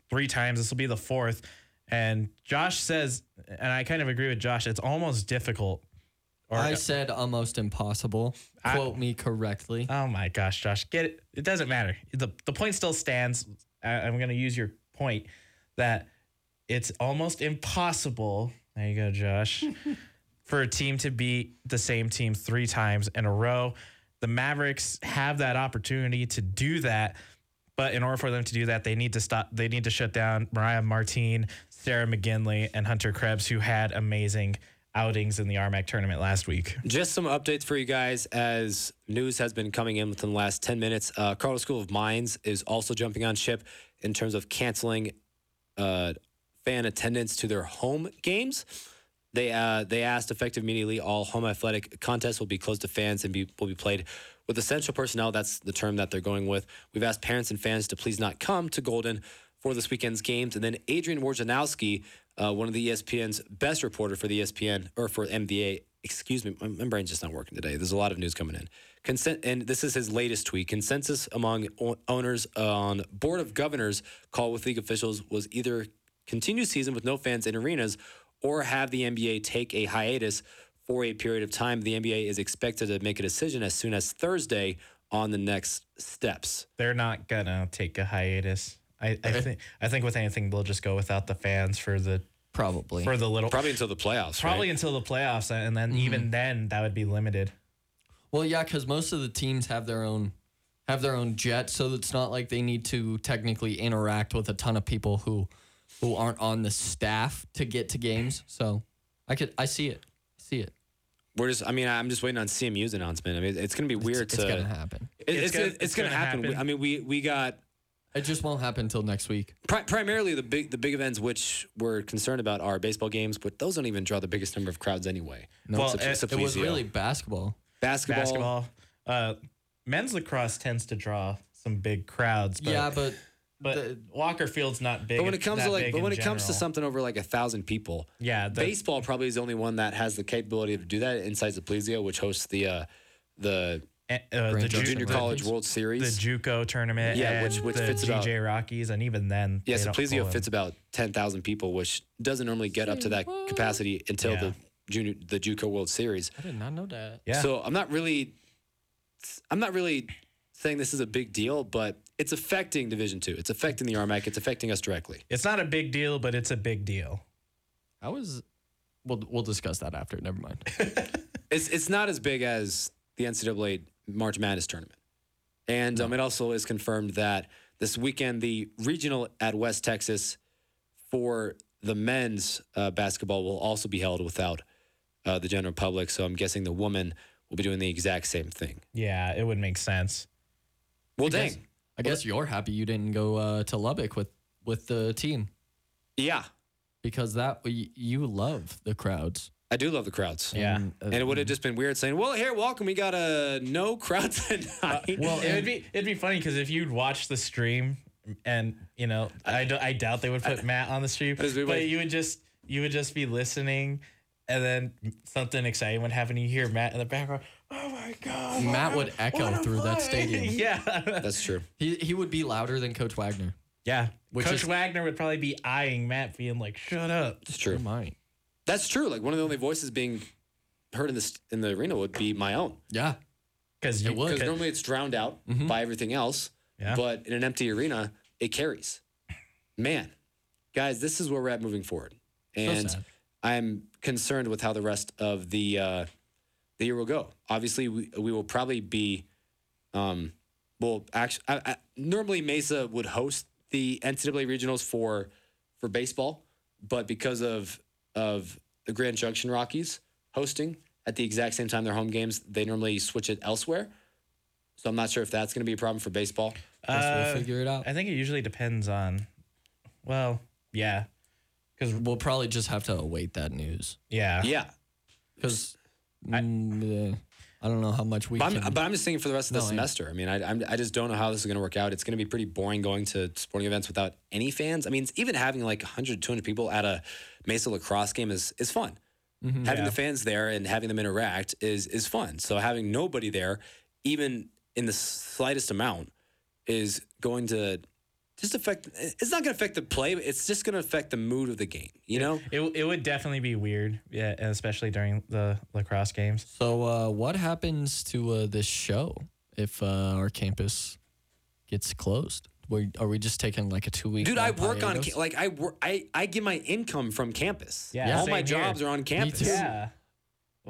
three times. This will be the fourth. And Josh says, and I kind of agree with Josh. It's almost difficult. I uh, said almost impossible. Quote me correctly. Oh my gosh, Josh, get it. It doesn't matter. The the point still stands. I, I'm going to use your point that it's almost impossible. There you go, Josh. *laughs* for a team to beat the same team three times in a row. The Mavericks have that opportunity to do that, but in order for them to do that, they need to stop. They need to shut down Mariah Martin, Sarah McGinley, and Hunter Krebs, who had amazing outings in the RMAC tournament last week. Just some updates for you guys as news has been coming in within the last 10 minutes. Uh, Colorado School of Mines is also jumping on ship in terms of canceling uh, fan attendance to their home games. They uh, they asked effective immediately all home athletic contests will be closed to fans and be, will be played with essential personnel. That's the term that they're going with. We've asked parents and fans to please not come to Golden for this weekend's games. And then Adrian Wojnarowski, uh, one of the ESPN's best reporter for the ESPN or for NBA. Excuse me, my, my brain's just not working today. There's a lot of news coming in. Consent, and this is his latest tweet. Consensus among owners on board of governors call with league officials was either continue season with no fans in arenas or have the NBA take a hiatus for a period of time. The NBA is expected to make a decision as soon as Thursday on the next steps. They're not gonna take a hiatus. I, I think I think with anything they'll just go without the fans for the probably for the little Probably until the playoffs. probably right? until the playoffs, and then mm-hmm. even then that would be limited. Well, yeah, because most of the teams have their own have their own jet, so it's not like they need to technically interact with a ton of people who who aren't on the staff to get to games. So I could I see it, see it. We're just. I mean, I'm just waiting on CMU's announcement. I mean, it's going to be weird it's to. gonna happen. It- it's It's gonna, gonna- it's it's gonna gonna happen. happen. I mean, we we got It just won't happen until next week. pri- primarily the big the big events which we're concerned about are baseball games, but those don't even draw the biggest number of crowds anyway. Well, it- It was really basketball. basketball. Basketball, uh, men's lacrosse tends to draw some big crowds. But, yeah, but but Walker Field's not big. But when it comes to like, but when it comes to something over like a thousand people, yeah, the, baseball probably is the only one that has the capability to do that. Inside Plesio, which hosts the uh, the uh, the Ju- Junior the- College World Series, the JUCO tournament, Yeah, and which- which the fits GJ about- Rockies, and even then, yeah, they Plesio fits about ten thousand people, which doesn't normally get up to that capacity until Yeah. the junior the JUCO World Series. I did not know that. Yeah. So I'm not really, I'm not really saying this is a big deal, but it's affecting Division Two. It's affecting the RMAC. It's affecting us directly. It's not a big deal, but it's a big deal. I was. We'll we'll discuss that after. Never mind. *laughs* It's it's not as big as the NCAA March Madness tournament, and um, it also is confirmed that this weekend the regional at West Texas for the men's uh, basketball will also be held without uh, the general public. So I'm guessing the woman will be doing the exact same thing. Yeah, it would make sense. Well, I guess- dang, I guess you're happy you didn't go uh, to Lubbock with with the team yeah, because that you love the crowds. I do love the crowds. Yeah. And, uh, And it would have just been weird saying, "Well, here, welcome. We got a no crowd *laughs* tonight." Well, it'd be it'd be funny because if you'd watch the stream, and you know, I, do, I doubt they would put Matt on the stream, I just be but like- you would just you would just be listening, and then something exciting would happen. You hear Matt in the background. Oh my god! Matt would echo what a through that stadium. *laughs* Yeah, That's true. He he would be louder than Coach Wagner. yeah. Which Coach is- Wagner would probably be eyeing Matt, being like, "Shut up." It's true. Mine. That's true. Like one of the only voices being heard in this in the arena would be my own. Yeah. Because It would. Because normally it's drowned out by everything else. Yeah. But in an empty arena, it carries. Man, guys, this is where we're at moving forward. And sad. I'm concerned with how the rest of the uh, the year will go. Obviously, we, we will probably be, um, well, actually, I, I, normally Mesa would host the NCAA regionals for for baseball, but because of of the Grand Junction Rockies hosting at the exact same time their home games, they normally switch it elsewhere. So I'm not sure if that's going to be a problem for baseball. Uh, we'll figure it out. I think it usually depends on. Well, yeah, because We'll probably just have to await that news yeah, Yeah, because mm, uh, I don't know how much we But can. I'm, but I'm just thinking for the rest of the No, I- semester. I mean, I, I'm, I just don't know how this is going to work out. It's going to be pretty boring going to sporting events without any fans. I mean, even having like 100, 200 people at a Mesa lacrosse game is, is fun. Mm-hmm. Having Yeah. the fans there and having them interact is, is fun. So having nobody there, even in the slightest amount, is going to just affect. It's not going to affect the play. But it's just going to affect the mood of the game. You know? it it would definitely be weird. Yeah, especially during the lacrosse games. so, uh, what happens to uh, this show if uh, our campus gets closed? We, are we just taking like a two week? Dude, I work on ca- like I work. I I get my income from campus. Yeah, all my same here. jobs are on campus. too. Yeah.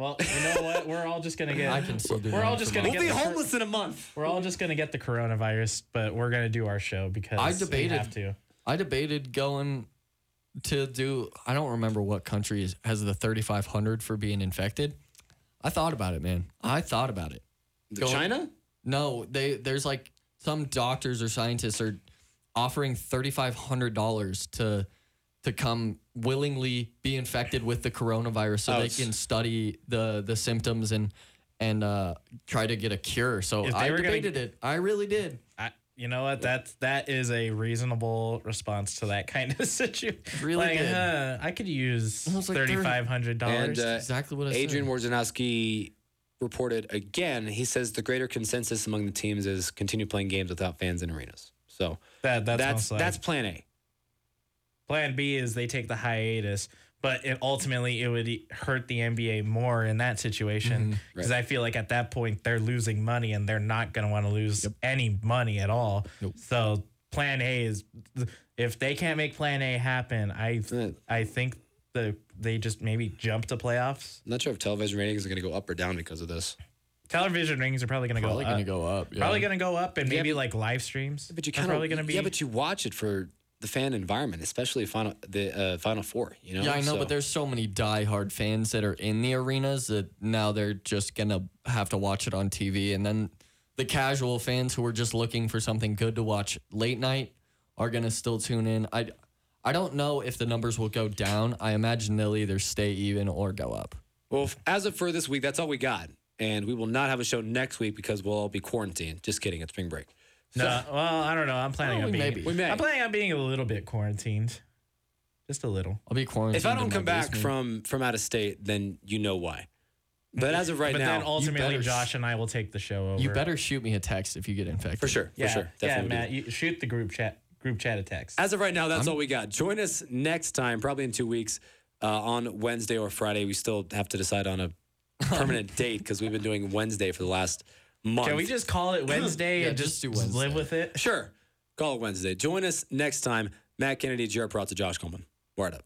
Well, you know what? We're all just gonna get. I can still do We're that all just gonna We'll get. be the homeless in a month. We're all just gonna get the coronavirus, but we're gonna do our show because I we debated- have to. I debated going to do. I don't remember what country is, has the 3,500 for being infected. I thought about it, man. I thought about it. The Go- China? No, they there's like some doctors or scientists are offering thirty five hundred dollars to to come willingly be infected with the coronavirus so Oh, they can study the the symptoms and and uh, try to get a cure. So If they I were gonna- debated it. I really did. I, you know what? That's that is a reasonable response to that kind of *laughs* situation. Really like, good. huh, I could use I like, thirty five hundred And dollars. uh, Exactly what I Adrian said. Wojnarowski reported again. He says the greater consensus among the teams is continue playing games without fans in arenas. So that that's that's that's, plan A. Plan B is they take the hiatus, but it ultimately it would hurt the NBA more in that situation mm-hmm. because I feel like at that point they're losing money and they're not going to want to lose any money at all. So Plan A is if they can't make Plan A happen, I mm. I think the they just maybe jump to playoffs. I'm not sure if television ratings are going to go up or down because of this. Television ratings are probably going to go up. Probably up. gonna go up, yeah. Probably going to go up, and Yeah, maybe but- like live streams. But you are kind probably going to be. yeah, but you watch it for the fan environment, especially final the uh, final four. You know, Yeah, I know, So- but there's so many diehard fans that are in the arenas that now they're just gonna have to watch it on TV, and then the casual fans who are just looking for something good to watch late night are gonna still tune in. I, I don't know if the numbers will go down. I imagine they'll either stay even or go up. Well, as of for this week, that's all we got, and we will not have a show next week because we'll all be quarantined. Just kidding, it's spring break. No, *laughs* well, I don't know. I'm planning Well, on we being. may be. We may. I'm planning on being a little bit quarantined, just a little. I'll be quarantined. If I don't come back from from out of state, then you know why. But as of right but now, then ultimately, better- Josh and I will take the show over. you better shoot me a text if you get infected. for sure, yeah, for sure, yeah, definitely. Matt. You shoot the group chat. Group chat a text. As of right now, that's all we got. Join us next time, probably in two weeks, uh, on Wednesday or Friday. We still have to decide on a permanent *laughs* date because we've been doing Wednesday for the last month. Can we just call it *clears throat* Wednesday Yeah, and just just, do Wednesday. live with it? Sure. Call it Wednesday. Join us next time. Matt Kennedy, Jared Peralta, Josh Coleman. Word up.